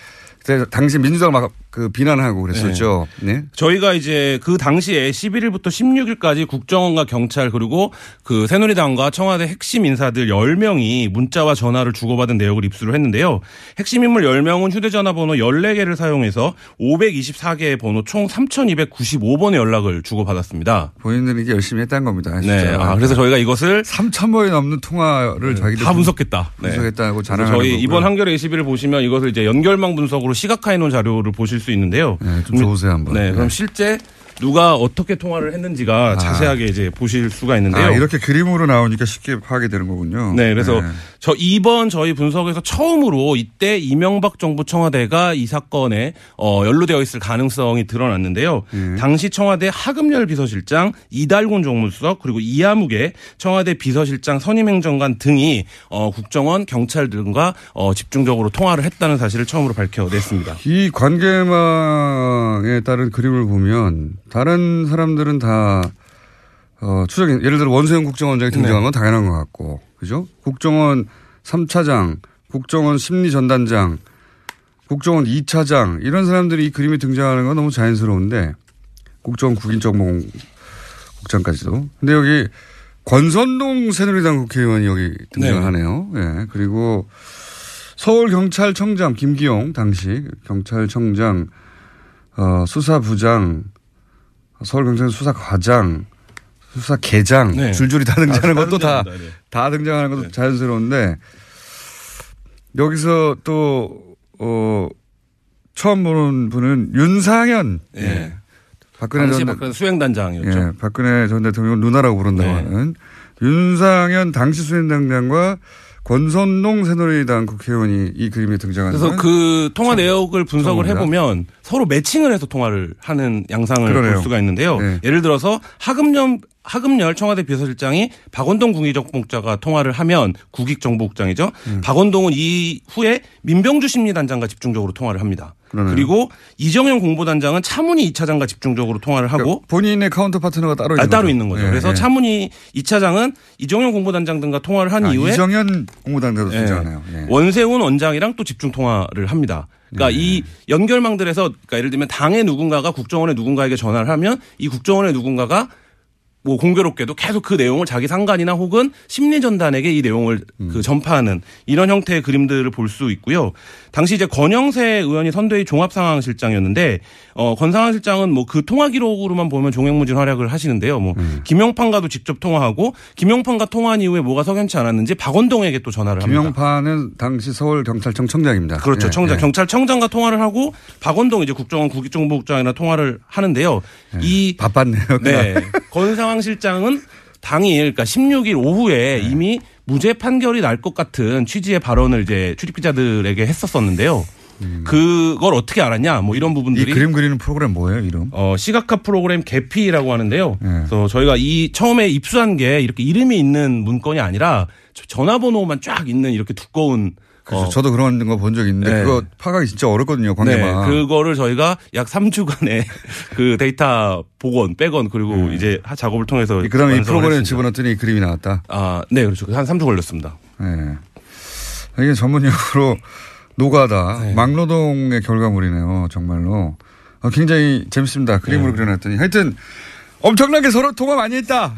당시 민주당 막 그 비난하고 그랬었죠. 네. 저희가 이제 그 당시에 11일부터 16일까지 국정원과 경찰 그리고 그 새누리당과 청와대 핵심 인사들 10명이 문자와 전화를 주고받은 내역을 입수를 했는데요. 핵심 인물 10명은 휴대전화 번호 14개를 사용해서 524개의 번호 총 3,295번의 연락을 주고받았습니다. 본인들이 이게 열심히 했다는 겁니다. 진짜. 네. 아, 그래서 저희가 이것을 3천 번이 넘는 통화를 자기들 다 분석했다. 네. 분석했다고 자랑하는 저희 거고요. 이번 한겨레 21을 보시면 이것을 이제 연결망 분석으로 시각화해 놓은 자료를 보실 수 있는데요. 좀 좋으세요 한번. 네, 그럼 실제 누가 어떻게 통화를 했는지가 자세하게 이제 보실 수가 있는데요. 아, 이렇게 그림으로 나오니까 쉽게 파악이 되는 거군요. 네, 그래서 네. 저 이번 저희 분석에서 처음으로 이때 이명박 정부 청와대가 이 사건에 어, 연루되어 있을 가능성이 드러났는데요. 네. 당시 청와대 하금열 비서실장, 이달곤 정무수석 그리고 이하무개 청와대 비서실장 선임행정관 등이 어, 국정원 경찰 등과 어, 집중적으로 통화를 했다는 사실을 처음으로 밝혀냈습니다. 이 관계망에 따른 그림을 보면 다른 사람들은 다 어, 추적, 예를 들어 원세훈 국정원장이 등장한 건 당연한 것 같고, 그죠? 국정원 3차장, 국정원 심리전단장, 국정원 2차장, 이런 사람들이 이 그림에 등장하는 건 너무 자연스러운데, 국정원 국인정보국장까지도. 근데 여기 권선동 새누리당 국회의원이 여기 등장하네요. 예. 그리고 서울 경찰청장 김기용 당시 경찰청장 어, 수사부장 서울경찰 수사과장 수사계장 네. 줄줄이 다 등장하는 다 것도 다, 다. 네. 등장하는 것도 자연스러운데 여기서 또 어, 처음 보는 분은 윤상현 예. 박근혜 당시 전 박근혜 수행단장이었죠. 예, 박근혜 전 대통령 누나라고 부른다고 네. 하는 윤상현 당시 수행단장과 권선동 새누리당 국회의원이 이 그림에 등장하는 그래서 건그 통화 내역을 분석을 처음입니다. 해보면 서로 매칭을 해서 통화를 하는 양상을 그러네요. 볼 수가 있는데요. 네. 예를 들어서 하금열 하금열 청와대 비서실장이 박원동 국익정보국장과 통화를 하면 국익정보국장이죠. 음. 박원동은 이후에 민병주 심리단장과 집중적으로 통화를 합니다. 그러네요. 그리고 이정현 공보단장은 차문희 2차장과 집중적으로 통화를 하고 그러니까 본인의 counter partner가 따로 아, 있는 따로 거죠. 있는 거죠. 예, 그래서 예. 차문희 2차장은 이정현 공보단장 등과 통화를 한 아, 이후에 이정현 공보단장도 예. 등장하네요. 예. 원세훈 원장이랑 또 집중 통화를 합니다. 그러니까 이 연결망들에서 그러니까 예를 들면 당의 누군가가 국정원의 누군가에게 전화를 하면 이 국정원의 누군가가 뭐 공교롭게도 계속 그 내용을 자기 상관이나 혹은 심리전단에게 이 내용을 그 전파하는 이런 형태의 그림들을 볼 수 있고요. 당시 이제 권영세 의원이 선대위 종합상황실장이었는데 어 권상황 실장은 뭐 그 통화 기록으로만 보면 종횡무진 활약을 하시는데요. 뭐 김용판과도 직접 통화하고 김용판과 통화한 이후에 뭐가 석연치 않았는지 박원동에게 또 전화를 합니다. 김영파는 당시 서울 경찰청 청장입니다. 그렇죠. 예, 청장, 예. 경찰청장과 통화를 하고 박원동 이제 국정원 국익정보국장이나 통화를 하는데요. 이 바빴네요. 네. 권상황 실장은 당일 그러니까 16일 오후에 네. 이미 무죄 판결이 날 것 같은 취지의 발언을 이제 출입 기자들에게 했었었는데요. 그걸 어떻게 알았냐? 뭐 이런 음. 이 부분들이 그림 그리는 프로그램 뭐예요, 이름? 어, 시각화 프로그램 개피라고 하는데요. 네. 그래서 저희가 이 처음에 입수한 게 이렇게 이름이 있는 문건이 아니라 저- 전화번호만 쫙 있는 이렇게 두꺼운 그래서 어, 저도 그런 거 본 적 있는데 네. 그거 파악이 진짜 어렵거든요, 네, 관계만. 그거를 저희가 약 3주간의 그 데이터 복원, 빼건 그리고 이제 하- 작업을 통해서 그 다음에 이 프로그램. 집어넣었더니 이 그림이 나왔다. 아, 네, 그렇죠. 한 3주 걸렸습니다. 네. 이게 전문용어로 노가다 네. 막노동의 결과물이네요. 정말로 어, 굉장히 재밌습니다. 그림으로 네. 그려놨더니 하여튼 엄청나게 서로 통화 많이 했다.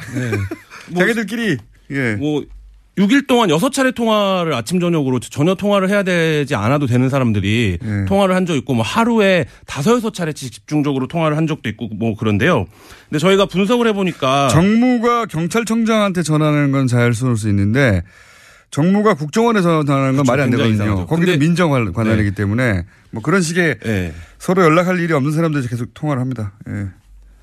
뭐 자기들끼리 예. 뭐 6일 동안 6차례 통화를 아침 저녁으로 전혀 통화를 해야 되지 않아도 되는 사람들이 예. 통화를 한 적 있고 뭐 하루에 다섯 여섯 차례씩 집중적으로 통화를 한 적도 있고 뭐 그런데요. 근데 저희가 분석을 해 보니까 정무가 경찰청장한테 전하는 건잘쏠수 있는데 정무가 국정원에서 전하는 건 그렇죠. 말이 안 되거든요. 거기는 민정 관- 관할이기 때문에 뭐 그런 식의 예. 서로 연락할 일이 없는 사람들이 계속 통화를 합니다. 예.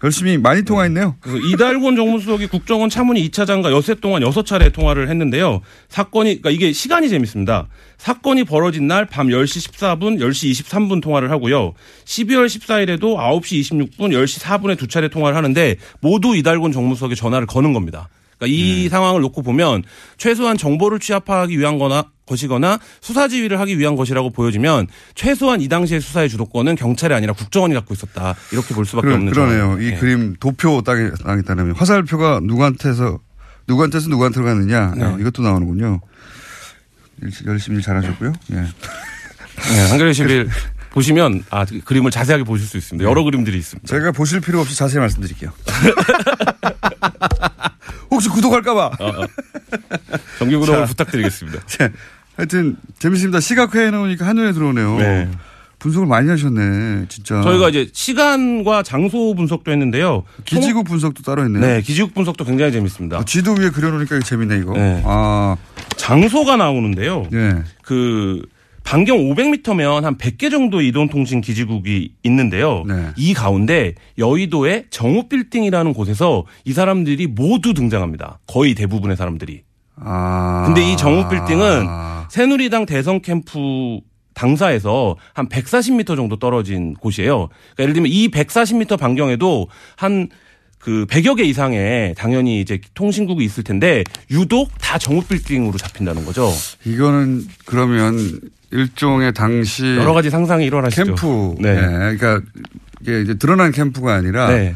열심히 많이 통화했네요. 그래서 이달곤 정무수석이 국정원 차문위 2차장과 여세 동안 6차례 통화를 했는데요. 사건이, 그러니까 이게 시간이 재밌습니다. 사건이 벌어진 날 밤 10시 14분, 10시 23분 통화를 하고요. 12월 14일에도 9시 26분, 10시 4분에 두 차례 통화를 하는데 모두 이달곤 정무수석이 전화를 거는 겁니다. 그러니까 이 상황을 놓고 보면 최소한 정보를 취합하기 위한 거나 것이거나 수사 지휘를 하기 위한 것이라고 보여지면 최소한 이 당시의 수사의 주도권은 경찰이 아니라 국정원이 갖고 있었다. 이렇게 볼 수밖에 그러, 없는 그러네요. 이 예. 그림 도표 땅에 따르면 화살표가 누구한테서 누구한테서 누구한테로 가느냐 네. 어, 이것도 나오는군요. 일- 열심히 잘하셨고요. 예. 네, 한겨레 21 보시면 아, 그 그림을 자세하게 보실 수 있습니다. 여러 그림들이 있습니다. 제가 보실 필요 없이 자세히 말씀드릴게요. 혹시 구독할까봐. 정기 구독을 자. 부탁드리겠습니다. 자, 하여튼 재밌습니다. 시각화해 놓으니까 한눈에 들어오네요. 네. 분석을 많이 하셨네, 진짜. 저희가 이제 시간과 장소 분석도 했는데요. 기지국 분석도 따로 했네요. 네, 기지국 분석도 굉장히 재밌습니다. 어, 지도 위에 그려놓으니까 재밌네 이거. 네. 아, 장소가 나오는데요. 네. 그 반경 500m면 한 100개 정도 이동통신 기지국이 있는데요. 네. 이 가운데 여의도의 정우빌딩이라는 곳에서 이 사람들이 모두 등장합니다. 거의 대부분의 사람들이. 아. 근데 이 정우빌딩은 새누리당 대선 캠프 당사에서 한 140m 정도 떨어진 곳이에요. 그러니까 예를 들면 이 140m 반경에도 한 그 100여 개 이상의 당연히 이제 통신국이 있을 텐데 유독 다 정우빌딩으로 잡힌다는 거죠. 이거는 그러면 일종의 당시 여러 가지 상상이 일어나시죠. 캠프. 네. 네. 그러니까 이게 이제 드러난 캠프가 아니라 네.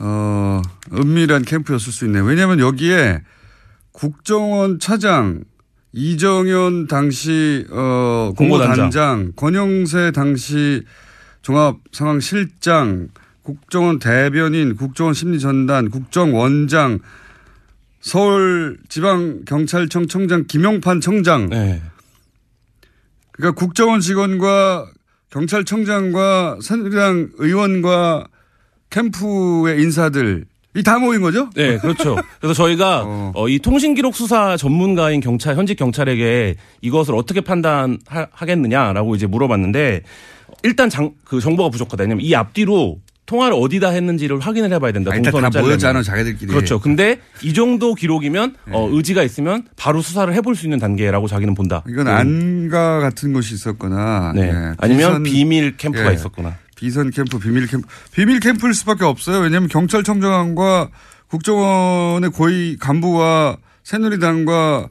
어, 은밀한 캠프였을 수 있네요. 왜냐하면 여기에 국정원 차장 이정현 당시 어. 공보단장, 권영세 당시 종합상황실장, 국정원 대변인, 국정원 심리전단, 국정원장, 서울지방경찰청 청장 김용판 청장. 네. 그러니까 국정원 직원과 경찰청장과 새누리당 의원과 캠프의 인사들 이 다 모인 거죠? 네, 그렇죠. 그래서 저희가 어, 이 통신 기록 수사 전문가인 경찰 현직 경찰에게 이것을 어떻게 판단하겠느냐라고 이제 물어봤는데 일단 장, 그 정보가 부족하다. 왜냐면 이 앞뒤로 통화를 어디다 했는지를 확인을 해봐야 된다. 아, 일단 동선을 다. 모였잖아, 자기들끼리. 그렇죠. 근데 이 정도 기록이면 어, 의지가 있으면 바로 수사를 해볼 수 있는 단계라고 자기는 본다. 이건 음. 안가 같은 곳이 있었거나 네. 예, 아니면 비선- 비밀 캠프가 예, 있었거나. 비선 캠프, 비밀 캠프, 비밀 캠프일 수밖에 없어요. 왜냐하면 경찰청장과 국정원의 고위 간부와 새누리당과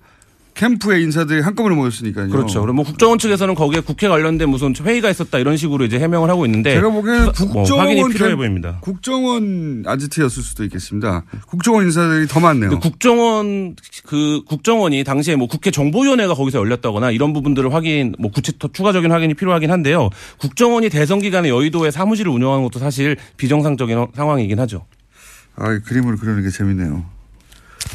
캠프의 인사들이 한꺼번에 모였으니까요. 그렇죠. 그럼 뭐 국정원 측에서는 거기에 국회 관련된 무슨 회의가 있었다 이런 식으로 이제 해명을 하고 있는데 제가 보기에는 뭐 국정원 확인이 필요해 캠- 보입니다. 국정원 아지트였을 수도 있겠습니다. 국정원 인사들이 더 많네요. 근데 국정원 그 국정원이 당시에 뭐 국회 정보위원회가 거기서 열렸다거나 이런 부분들을 확인 뭐 구체 더 추가적인 확인이 필요하긴 한데요. 국정원이 대선 기간에 여의도에 사무실을 운영하는 것도 사실 비정상적인 상황이긴 하죠. 아, 그림을 그리는 게 재밌네요.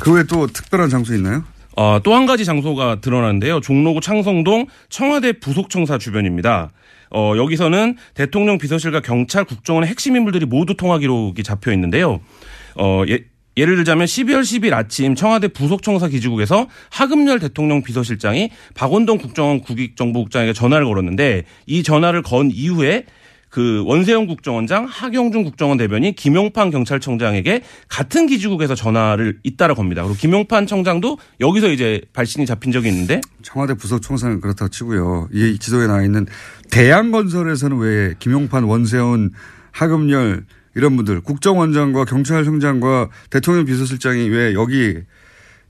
그 외에 또 특별한 장소 있나요? 어, 또 한 가지 장소가 드러나는데요. 종로구 창성동 청와대 부속청사 주변입니다. 어, 여기서는 대통령 비서실과 경찰, 국정원의 핵심 인물들이 모두 통화 기록이 잡혀 있는데요. 어, 예, 예를 들자면 12월 10일 아침 청와대 부속청사 기지국에서 하금열 대통령 비서실장이 박원동 국정원 국익정보국장에게 전화를 걸었는데 이 전화를 건 이후에 그 원세영 국정원장, 하경준 국정원 대변인, 김용판 경찰청장에게 같은 기지국에서 전화를 잇따라 겁니다. 그리고 김용판 청장도 여기서 이제 발신이 잡힌 적이 있는데 청와대 부속청사는 그렇다고 치고요. 이 지도에 나와 있는 대양건설에서는 왜 김용판, 원세훈, 하금열 이런 분들 국정원장과 경찰청장과 대통령 비서실장이 왜 여기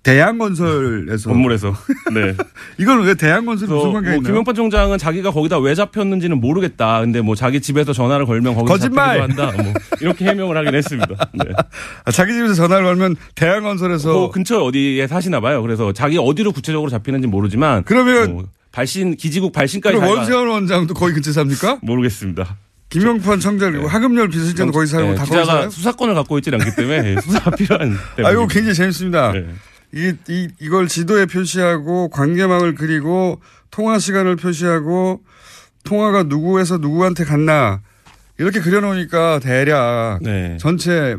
대양건설에서 건물에서 네. 이건 왜 대양건설 무슨 관계 뭐 있나요? 김용판 총장은 자기가 거기다 왜 잡혔는지는 모르겠다. 근데 뭐 자기 집에서 전화를 걸면 거기서 거짓말! 잡히기도 한다. 뭐 이렇게 해명을 하긴 했습니다. 네. 아, 자기 집에서 전화를 걸면 대양건설에서 그 근처에 어디에 사시나 봐요. 그래서 자기 어디로 구체적으로 잡히는지 모르지만 그러면 뭐 발신 기지국 발신까지 그럼 원세훈 원장도 거기 근처 삽니까? 모르겠습니다. 김영판 청장 그리고 하금열 비서실장도 거기 살고 네, 다 거기 기자가 살아요? 수사권을 갖고 있지 않기 때문에 수사가 필요한. 아, 이거. 굉장히 재밌습니다. 네. 이, 이, 이걸 지도에 표시하고 관계망을 그리고 통화 시간을 표시하고 통화가 누구에서 누구한테 갔나 이렇게 그려놓으니까 대략 네. 전체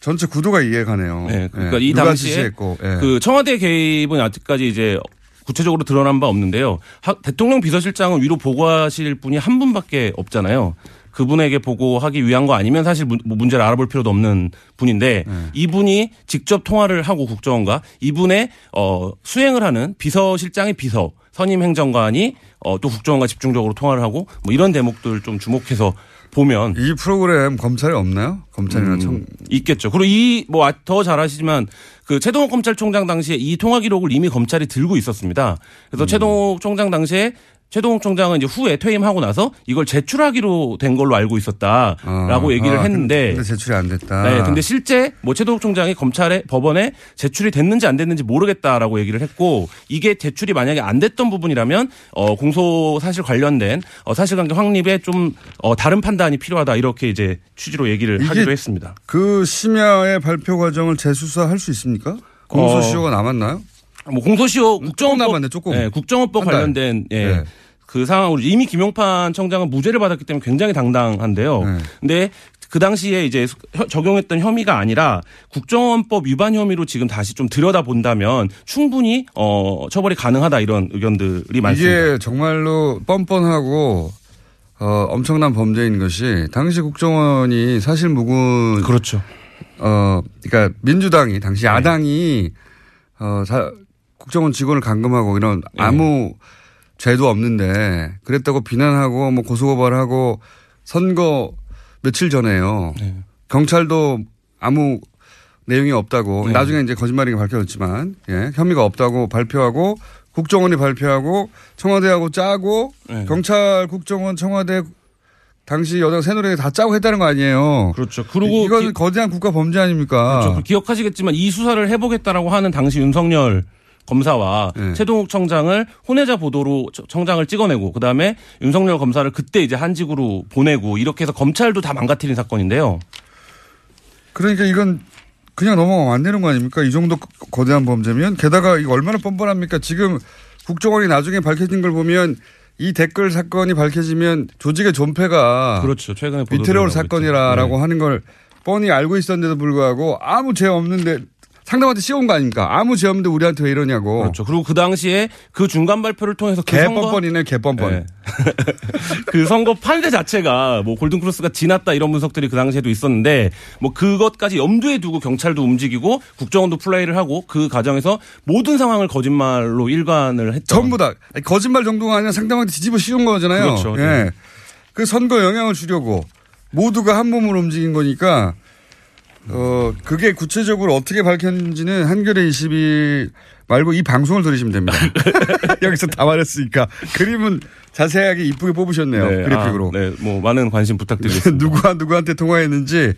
전체 구도가 이해가네요. 네, 그러니까 예, 이 당시에 지시했고, 예. 그 청와대 개입은 아직까지 이제 구체적으로 드러난 바 없는데요. 하- 대통령 비서실장은 위로 보고하실 분이 한 분밖에 없잖아요. 그분에게 보고하기 위한 거 아니면 사실 문- 뭐 문제를 알아볼 필요도 없는 분인데 네. 이분이 직접 통화를 하고 국정원과 이분의 어 수행을 하는 비서실장의 비서 선임 행정관이 어 또 국정원과 집중적으로 통화를 하고 뭐 이런 대목들 좀 주목해서 보면 이 프로그램 검찰에 없나요? 검찰이나 음, 청 있겠죠. 그리고 이 뭐 더 잘 아시지만 그 최동욱 검찰총장 당시에 이 통화 기록을 이미 검찰이 들고 있었습니다. 그래서 최동욱 총장 당시에 최동욱 총장은 이제 후에 퇴임하고 나서 이걸 제출하기로 된 걸로 알고 있었다라고 얘기를 아, 했는데 근데 제출이 안 됐다. 네, 근데 실제 뭐 최동욱 총장이 검찰에 법원에 제출이 됐는지 안 됐는지 모르겠다라고 얘기를 했고 이게 제출이 만약에 안 됐던 부분이라면 어 공소 사실 관련된 어 사실관계 확립에 좀어 다른 판단이 필요하다 이렇게 이제 취지로 얘기를 하기도 했습니다. 그 심야의 발표 과정을 재수사할 수 있습니까? 공소시효가 남았나요? 뭐 공소시효 국정원법 남았네, 조금. 네, 국정원법. 관련된 예. 네. 그 상황으로 이미 김용판 청장은 무죄를 받았기 때문에 굉장히 당당한데요. 네. 근데 그 당시에 이제 혀- 적용했던 혐의가 아니라 국정원법 위반 혐의로 지금 다시 좀 들여다 본다면 충분히 어 처벌이 가능하다 이런 의견들이 많습니다. 이게 정말로 뻔뻔하고 어, 엄청난 범죄인 것이 당시 국정원이 사실 무근 그렇죠. 어 그러니까 민주당이 당시 야당이 어 사- 국정원 직원을 감금하고 이런 아무 죄도 없는데 그랬다고 비난하고 뭐 고소고발하고 선거 며칠 전에요. 경찰도 아무 내용이 없다고 네. 나중에 이제 거짓말이 밝혀졌지만 예, 혐의가 없다고 발표하고 국정원이 발표하고 청와대하고 짜고 네. 경찰 국정원 청와대 당시 여당 새누리가 다 짜고 했다는 거 아니에요. 그렇죠. 그리고 이건 기- 거대한 국가 범죄 아닙니까? 그렇죠. 기억하시겠지만 이 수사를 해보겠다라고 하는 당시 윤석열 검사와 네. 최동욱 청장을 혼외자 보도로 저- 청장을 찍어내고 그다음에 윤석열 검사를 그때 이제 한직으로 보내고 이렇게 해서 검찰도 다 망가뜨린 사건인데요. 그러니까 이건 그냥 넘어가면 안 되는 거 아닙니까? 이 정도 거- 거대한 범죄면 게다가 이거 얼마나 뻔뻔합니까? 지금 국정원이 나중에 밝혀진 걸 보면 이 댓글 사건이 밝혀지면 조직의 존폐가 그렇죠. 최근에 있죠. 사건이라라고 네. 하는 걸 뻔히 알고 있었는데도 불구하고 아무 죄 없는데 상대방한테 씌운 거 아닙니까? 아무 죄 없는데 우리한테 왜 이러냐고. 그렇죠. 그리고 그 당시에 그 중간 발표를 통해서 그개 선거 뻔뻔이네, 개 뻔뻔. 네. 그 선거 판세 자체가 뭐 골든 크로스가 지났다 이런 분석들이 그 당시에도 있었는데 뭐 그것까지 염두에 두고 경찰도 움직이고 국정원도 플레이를 하고 그 과정에서 모든 상황을 거짓말로 일관을 했죠. 전부 다 거짓말 정도가 아니라 상대방한테 뒤집어 씌운 거잖아요. 그렇죠. 예. 네. 그 선거 영향을 주려고 모두가 한 몸으로 움직인 거니까 어 그게 구체적으로 어떻게 밝혔는지는 한겨레 20일 말고 이 방송을 들으시면 됩니다. 여기서 다 말했으니까 그림은 자세하게 이쁘게 뽑으셨네요. 네, 그래픽으로. 아, 네, 뭐 많은 관심 부탁드리겠습니다. 누구와 누구한테 통화했는지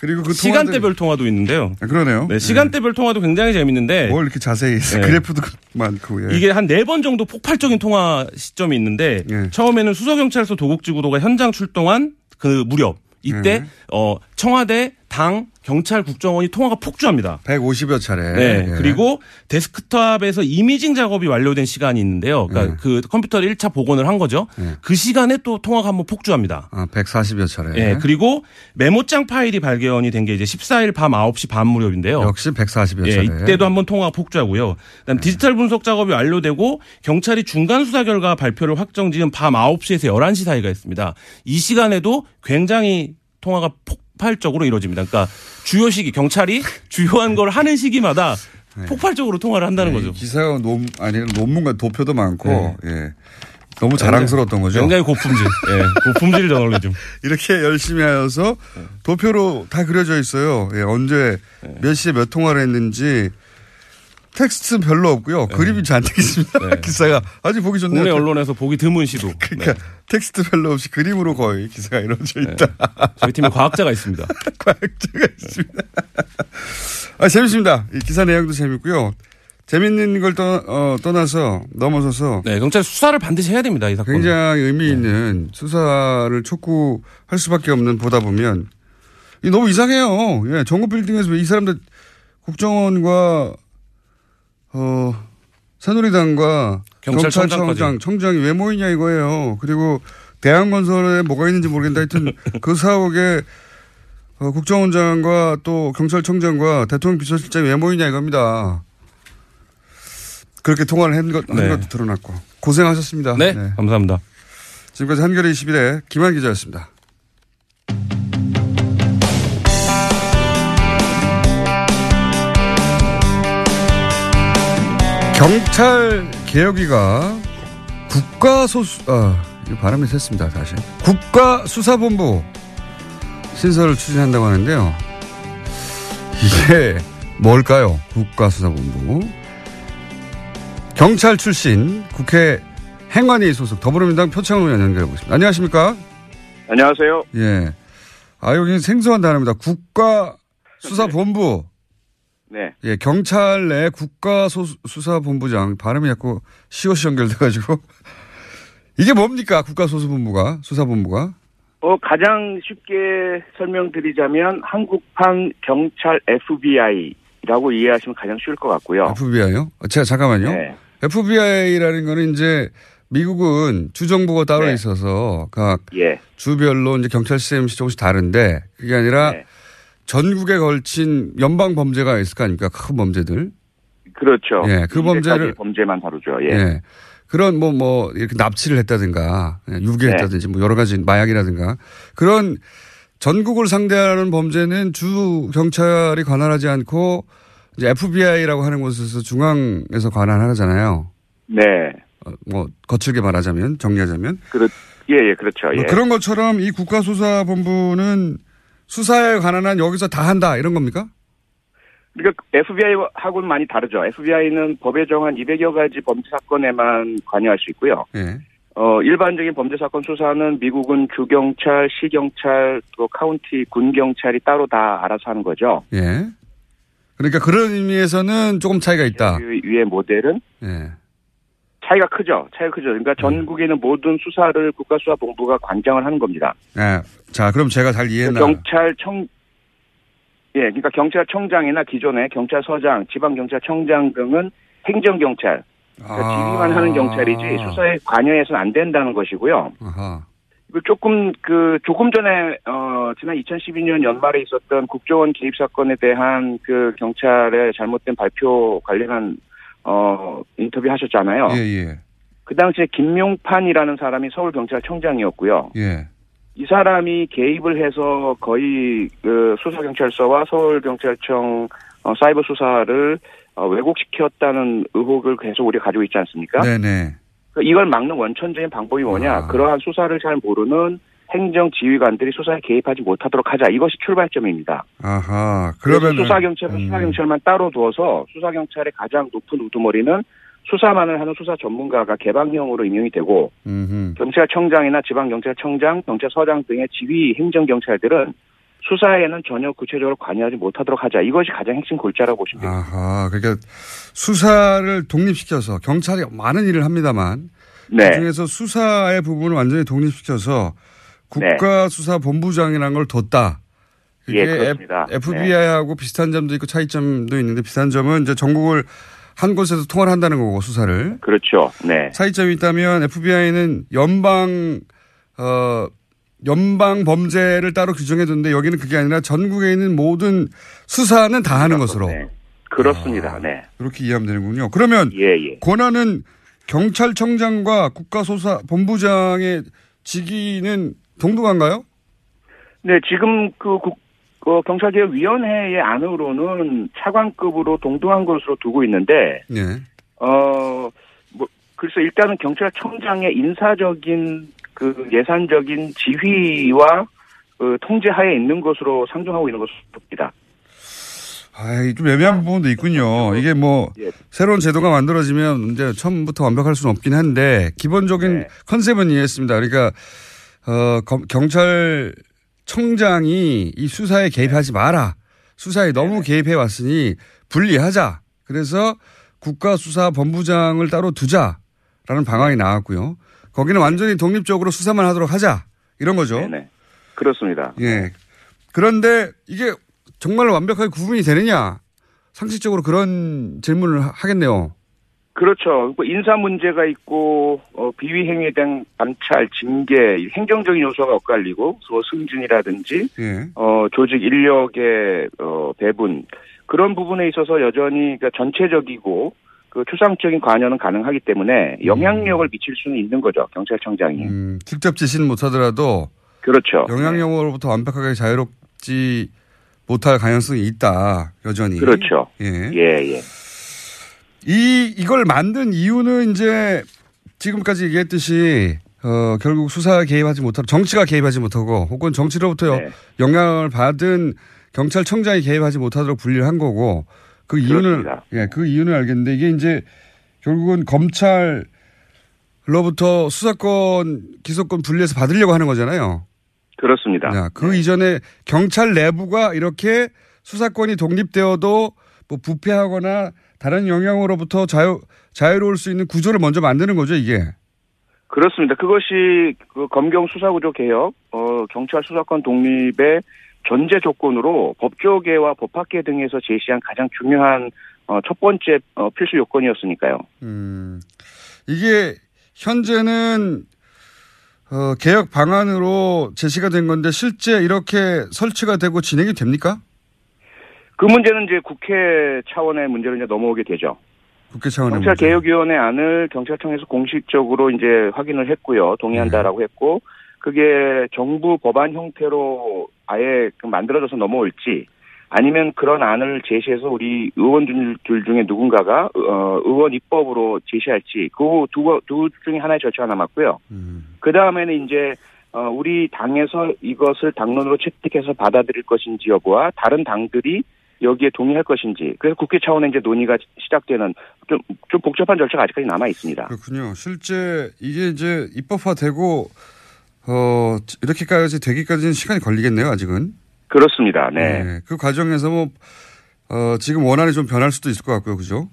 그리고 그 시간대별 통화도 있는데요. 아, 그러네요. 네, 시간대별 통화도 굉장히 재밌는데 뭘 이렇게 자세히 네. 그래프도 많고 예. 이게 한 네 번 정도 폭발적인 통화 시점이 있는데 예. 처음에는 수서경찰서 도곡지구도가 현장 출동한 그 무렵 이때 예. 어 청와대 당 경찰 국정원이 통화가 폭주합니다. 150여 차례. 네. 예. 그리고 데스크탑에서 이미징 작업이 완료된 시간이 있는데요. 그러니까 예. 그 컴퓨터를 1차 복원을 한 거죠. 그 시간에 또 통화가 한번 폭주합니다. 아, 140여 차례. 예. 그리고 메모장 파일이 발견이 된 게 이제 14일 밤 9시 반 무렵인데요. 역시 140여 예, 차례. 이때도 한번 통화가 폭주하고요. 그다음 디지털 분석 작업이 완료되고 경찰이 중간 수사 결과 발표를 확정 지은 밤 9시에서 11시 사이가 있습니다. 이 시간에도 굉장히 통화가 폭 발적으로 이루어집니다. 그러니까 주요 시기 경찰이 주요한 걸 하는 시기마다 폭발적으로 통화를 한다는 네, 거죠. 기사가 논 아니 논문과 도표도 많고 예. 너무 자랑스러웠던 거죠. 굉장히 고품질. 예, 고품질 저널리즘. 이렇게 열심히 하여서 도표로 다 그려져 있어요. 예, 언제 몇 시에 몇 통화를 했는지 텍스트 별로 없고요. 그림이 잔뜩 있습니다. 기사가 아주 보기 좋네요. 국내 언론에서 보기 드문 시도. 그러니까 텍스트 별로 없이 그림으로 거의 기사가 이루어져 있다. 저희 팀에 과학자가 있습니다. 과학자가 있습니다. 아, 재밌습니다. 이 기사 내용도 재밌고요. 재밌는 걸 떠, 어, 떠나서 넘어서서 네, 경찰 수사를 반드시 해야 됩니다. 이 사건. 굉장히 의미 있는 수사를 촉구할 수밖에 없는 보다 보면 이 너무 이상해요. 예, 정부 빌딩에서 왜 이 사람들 국정원과 어 새누리당과. 경찰청장 청장이 왜 모이냐 이거예요. 그리고 대한건설에 뭐가 있는지 모르겠는데 하여튼 그 사옥에 어, 국정원장과 또 경찰청장과 대통령 비서실장이 왜 모이냐 이겁니다. 그렇게 통화를 한, 것, 한 네. 것도 드러났고 고생하셨습니다. 네, 감사합니다. 지금까지 한겨레 21의 김한 기자였습니다. 경찰 개혁위가 국가소수, 아, 이거 발음이 셌습니다, 다시. 국가수사본부 신설을 추진한다고 하는데요. 이게 뭘까요? 국가수사본부. 경찰 출신 국회 행안위 소속 더불어민주당 표창원 의원 연결해 보겠습니다. 안녕하십니까? 안녕하세요. 예. 아, 여기 생소한 단어입니다. 국가수사본부. 네. 예, 경찰 내 국가수사본부장. 발음이 자꾸 시옷이 연결돼가지고. 이게 뭡니까? 국가수사본부가, 수사본부가? 어, 가장 쉽게 설명드리자면 한국판 경찰 FBI라고 이해하시면 가장 쉬울 것 같고요. FBI요? 제가 잠깐만요. 네. FBI라는 거는 이제 미국은 주정부가 따로 네. 있어서 각 예. 주별로 이제 경찰 시스템이 조금씩 다른데 그게 아니라 네. 전국에 걸친 연방 범죄가 있을 거 아닙니까? 큰 범죄들. 그렇죠. 예, 그 범죄를- 범죄만 다루죠. 예. 예. 그런 뭐, 뭐, 이렇게 납치를 했다든가, 예, 유괴했다든지, 뭐, 여러 가지 마약이라든가, 그런 전국을 상대하는 범죄는 주 경찰이 관할하지 않고, 이제 FBI라고 하는 곳에서 중앙에서 관할하잖아요. 네. 어, 뭐, 거칠게 말하자면, 정리하자면. 그렇, 예, 예, 그렇죠. 예. 뭐 그런 것처럼 이 국가수사본부는 수사에 관한 한 여기서 다 한다, 이런 겁니까? 그러니까 FBI하고는 많이 다르죠. FBI는 법에 정한 200여 가지 범죄 사건에만 관여할 수 있고요. 예. 어, 일반적인 범죄 사건 수사는 미국은 주경찰, 시경찰, 또 카운티, 군경찰이 따로 다 알아서 하는 거죠. 예. 그러니까 그런 의미에서는 조금 차이가 있다. 그 위의 모델은 예. 차이가 크죠. 차이가 크죠. 그러니까 전국에 있는 모든 수사를 국가수사본부가 관장을 하는 겁니다. 예. 자, 그럼 제가 잘 이해했나? 경찰청 예, 그러니까 경찰청장이나 기존의 경찰서장, 지방경찰청장 등은 행정경찰, 그러니까 아. 지휘만 하는 경찰이지 수사에 관여해서는 안 된다는 것이고요. 아하. 그 조금 그 조금 전에 어 지난 2012년 연말에 있었던 국정원 개입 사건에 대한 그 경찰의 잘못된 발표 관련한 어 인터뷰 하셨잖아요. 예, 예. 그 당시에 김용판이라는 사람이 서울 경찰청장이었고요. 예. 이 사람이 개입을 해서 거의 그 수사경찰서와 서울경찰청 어, 사이버 수사를 어, 왜곡시켰다는 의혹을 계속 우리가 가지고 있지 않습니까? 네네. 그 이걸 막는 원천적인 방법이 뭐냐? 아. 그러한 수사를 잘 모르는 행정 지휘관들이 수사에 개입하지 못하도록 하자. 이것이 출발점입니다. 아하. 그러면 수사 경찰은 수사 경찰만 따로 두어서 수사 경찰의 가장 높은 우두머리는 수사만을 하는 수사 전문가가 개방형으로 임명이 되고 음흠. 경찰청장이나 지방경찰청장, 경찰서장 등의 지휘 행정 경찰들은 수사에는 전혀 구체적으로 관여하지 못하도록 하자. 이것이 가장 핵심 골자라고 보시면 됩니다. 아하. 그러니까 수사를 독립시켜서 경찰이 많은 일을 합니다만 네. 그중에서 수사의 부분을 완전히 독립시켜서 국가수사본부장이라는 걸 뒀다. 그게 예, 그렇습니다. FBI하고 비슷한 점도 있고 차이점도 있는데 비슷한 점은 이제 전국을 한 곳에서 통화를 한다는 거고 수사를. 그렇죠. 네. 차이점이 있다면 FBI는 연방 어 연방 범죄를 따로 규정해 둔데 여기는 그게 아니라 전국에 있는 모든 수사는 다 하는 것으로 그렇습니다. 네. 그렇게 이해하면 되는군요. 그러면 예, 예. 권한은 경찰청장과 국가수사 본부장의 직위는 동등한가요? 네, 지금 그 국, 그 경찰개혁위원회의 안으로는 차관급으로 동등한 것으로 두고 있는데, 네. 어, 뭐, 글쎄, 일단은 경찰청장의 인사적인 그 예산적인 지휘와 그 통제하에 있는 것으로 상정하고 있는 것으로 봅니다. 아이, 좀 애매한 부분도 있군요. 이게 뭐, 예. 새로운 제도가 만들어지면 이제 처음부터 완벽할 수는 없긴 한데, 기본적인 네. 컨셉은 이해했습니다. 그러니까, 어, 검- 경찰청장이 이 수사에 개입하지 마라. 수사에 너무 개입해 왔으니 분리하자. 그래서 국가수사본부장을 따로 두자라는 방안이 나왔고요. 거기는 완전히 독립적으로 수사만 하도록 하자 이런 거죠. 네네. 그렇습니다. 예. 그런데 이게 정말 완벽하게 구분이 되느냐? 상식적으로 그런 질문을 하- 하겠네요. 그렇죠. 뭐 인사 문제가 있고 어, 비위 행위에 대한 감찰, 징계, 이 행정적인 요소가 엇갈리고 또 승진이라든지 예. 어, 조직 인력의 어, 배분 그런 부분에 있어서 여전히 그러니까 전체적이고 그 추상적인 관여는 가능하기 때문에 영향력을 미칠 수는 있는 거죠 경찰청장이. 음, 직접 지시는 못하더라도 그렇죠. 영향력으로부터 완벽하게 자유롭지 못할 가능성이 있다. 여전히. 그렇죠. 예. 예, 예. 이 이걸 만든 이유는 이제 지금까지 얘기했듯이 어 결국 수사에 개입하지 못하고 정치가 개입하지 못하고 혹은 정치로부터 네. 영향을 받은 경찰청장이 개입하지 못하도록 분리를 한 거고 그 이유는. 예, 그 이유는 알겠는데 이게 이제 결국은 검찰로부터 수사권 기소권 분리해서 받으려고 하는 거잖아요. 그렇습니다. 야, 그 이전에 경찰 내부가 이렇게 수사권이 독립되어도 뭐 부패하거나 다른 영향으로부터 자유 자유로울 수 있는 구조를 먼저 만드는 거죠 이게. 그렇습니다. 그것이 그 검경 수사구조 개혁, 어, 경찰 수사권 독립의 전제 조건으로 법조계와 법학계 등에서 제시한 가장 중요한 어, 첫 번째 어, 필수 요건이었으니까요. 음, 이게 현재는 어, 개혁 방안으로 제시가 된 건데 실제 이렇게 설치가 되고 진행이 됩니까? 그 문제는 이제 국회 차원의 문제로 이제 넘어오게 되죠. 국회 차원의 경찰. 개혁위원회 안을 경찰청에서 공식적으로 이제 확인을 했고요. 네. 동의한다라고 했고 그게 정부 법안 형태로 아예 그 만들어져서 넘어올지 아니면 그런 안을 제시해서 우리 의원들 중에 누군가가 어, 의원 입법으로 제시할지 그두 두 중에 하나의 절차가 남았고요. 그 다음에는 이제 어, 우리 당에서 이것을 당론으로 채택해서 받아들일 것인지 여부와 다른 당들이 여기에 동의할 것인지 그래서 국회 차원의 이제 논의가 시작되는 좀, 좀 복잡한 절차가 아직까지 남아 있습니다. 그렇군요. 실제 이게 이제 입법화되고 어 이렇게까지 되기까지는 시간이 걸리겠네요. 아직은. 그렇습니다. 네. 그 과정에서 뭐 어, 지금 원안이 좀 변할 수도 있을 것 같고요. 그죠?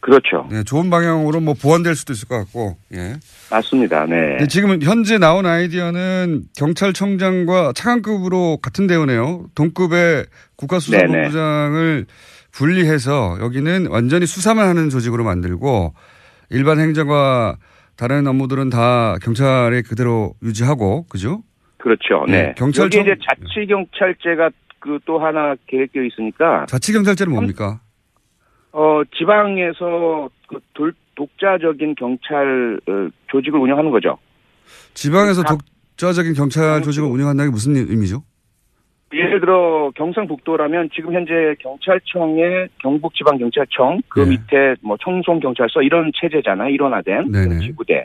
그렇죠. 네, 좋은 방향으로 뭐 보완될 수도 있을 것 같고. 예. 맞습니다. 네. 근데 지금 현재 나온 아이디어는 경찰청장과 차관급으로 같은 대우네요. 동급의 국가수사본부장을 분리해서 여기는 완전히 수사만 하는 조직으로 만들고 일반 행정과 다른 업무들은 다 경찰에 그대로 유지하고 그죠? 그렇죠. 네. 네, 경찰청- 여기 이제 자치경찰제가 그 또 하나 계획되어 있으니까 자치경찰제는 뭡니까? 어 지방에서 그 돌, 독자적인 경찰 어, 조직을 운영하는 거죠. 지방에서 독자적인 경찰 조직을 운영한다는 게 무슨 의미죠? 예를 들어 경상북도라면 지금 현재 경찰청의 경북지방경찰청 그 밑에 뭐 청송경찰서 이런 체제잖아요 일원화된. 지구대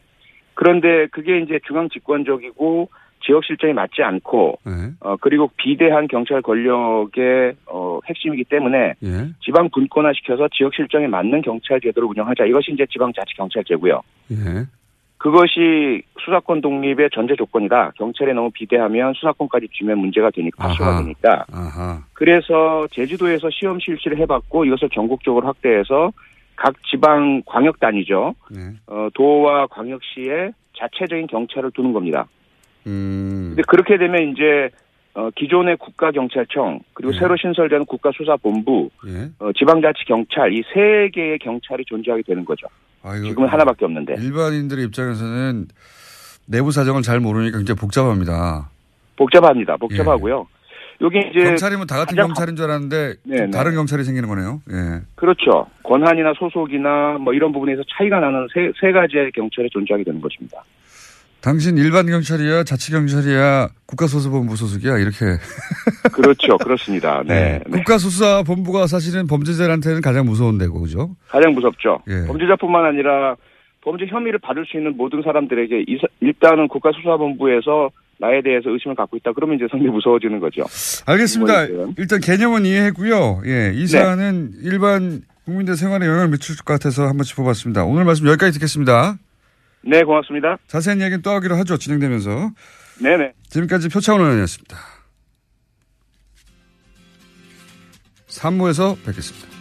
그런데 그게 이제 중앙 집권적이고 지역 실정에 맞지 않고 네. 어 그리고 비대한 경찰 권력의 어 핵심이기 때문에 예. 지방 분권화 시켜서 지역 실정에 맞는 경찰 제도를 운영하자 이것이 이제 지방자치경찰제고요. 예. 그것이 수사권 독립의 전제 조건이다. 경찰에 너무 비대하면 수사권까지 쥐면 문제가 되니까 파쇼가. 되니까. 아하. 그래서 제주도에서 시험 실시를 해봤고 이것을 전국적으로 확대해서 각 지방 광역 단위죠. 네. 어, 도와 광역시에 자체적인 경찰을 두는 겁니다. 음. 근데 그렇게 되면 이제 어, 기존의 국가경찰청 그리고 새로 신설되는 국가수사본부, 예. 어, 지방자치경찰 이 세 개의 경찰이 존재하게 되는 거죠. 아이고, 지금은 하나밖에 없는데 일반인들의 입장에서는 내부 사정을 잘 모르니까 굉장히 복잡합니다. 복잡합니다. 복잡하고요. 여기 이제 경찰이면 다 같은 경찰인 줄 알았는데 좀 네, 네. 다른 경찰이 생기는 거네요. 예. 그렇죠. 권한이나 소속이나 뭐 이런 부분에서 차이가 나는 세, 세 가지의 경찰이 존재하게 되는 것입니다. 당신 일반 경찰이야, 자치 경찰이야, 국가수사본부 소속이야 이렇게. 그렇죠. 그렇습니다. 네. 네. 국가수사본부가 사실은 범죄자한테는 가장 무서운 데고 그죠? 가장 무섭죠. 예. 범죄자뿐만 아니라 범죄 혐의를 받을 수 있는 모든 사람들에게 일단은 국가수사본부에서 나에 대해서 의심을 갖고 있다. 그러면 이제 상당히 무서워지는 거죠. 알겠습니다. 일단 개념은 이해했고요. 예, 이 네. 사안은 일반 국민들 생활에 영향을 미칠 것 같아서 한번 짚어봤습니다. 오늘 말씀 여기까지 듣겠습니다. 네, 고맙습니다. 자세한 이야기는 또 하기로 하죠. 진행되면서. 네네. 지금까지 표창원 의원이었습니다. 3부에서 뵙겠습니다.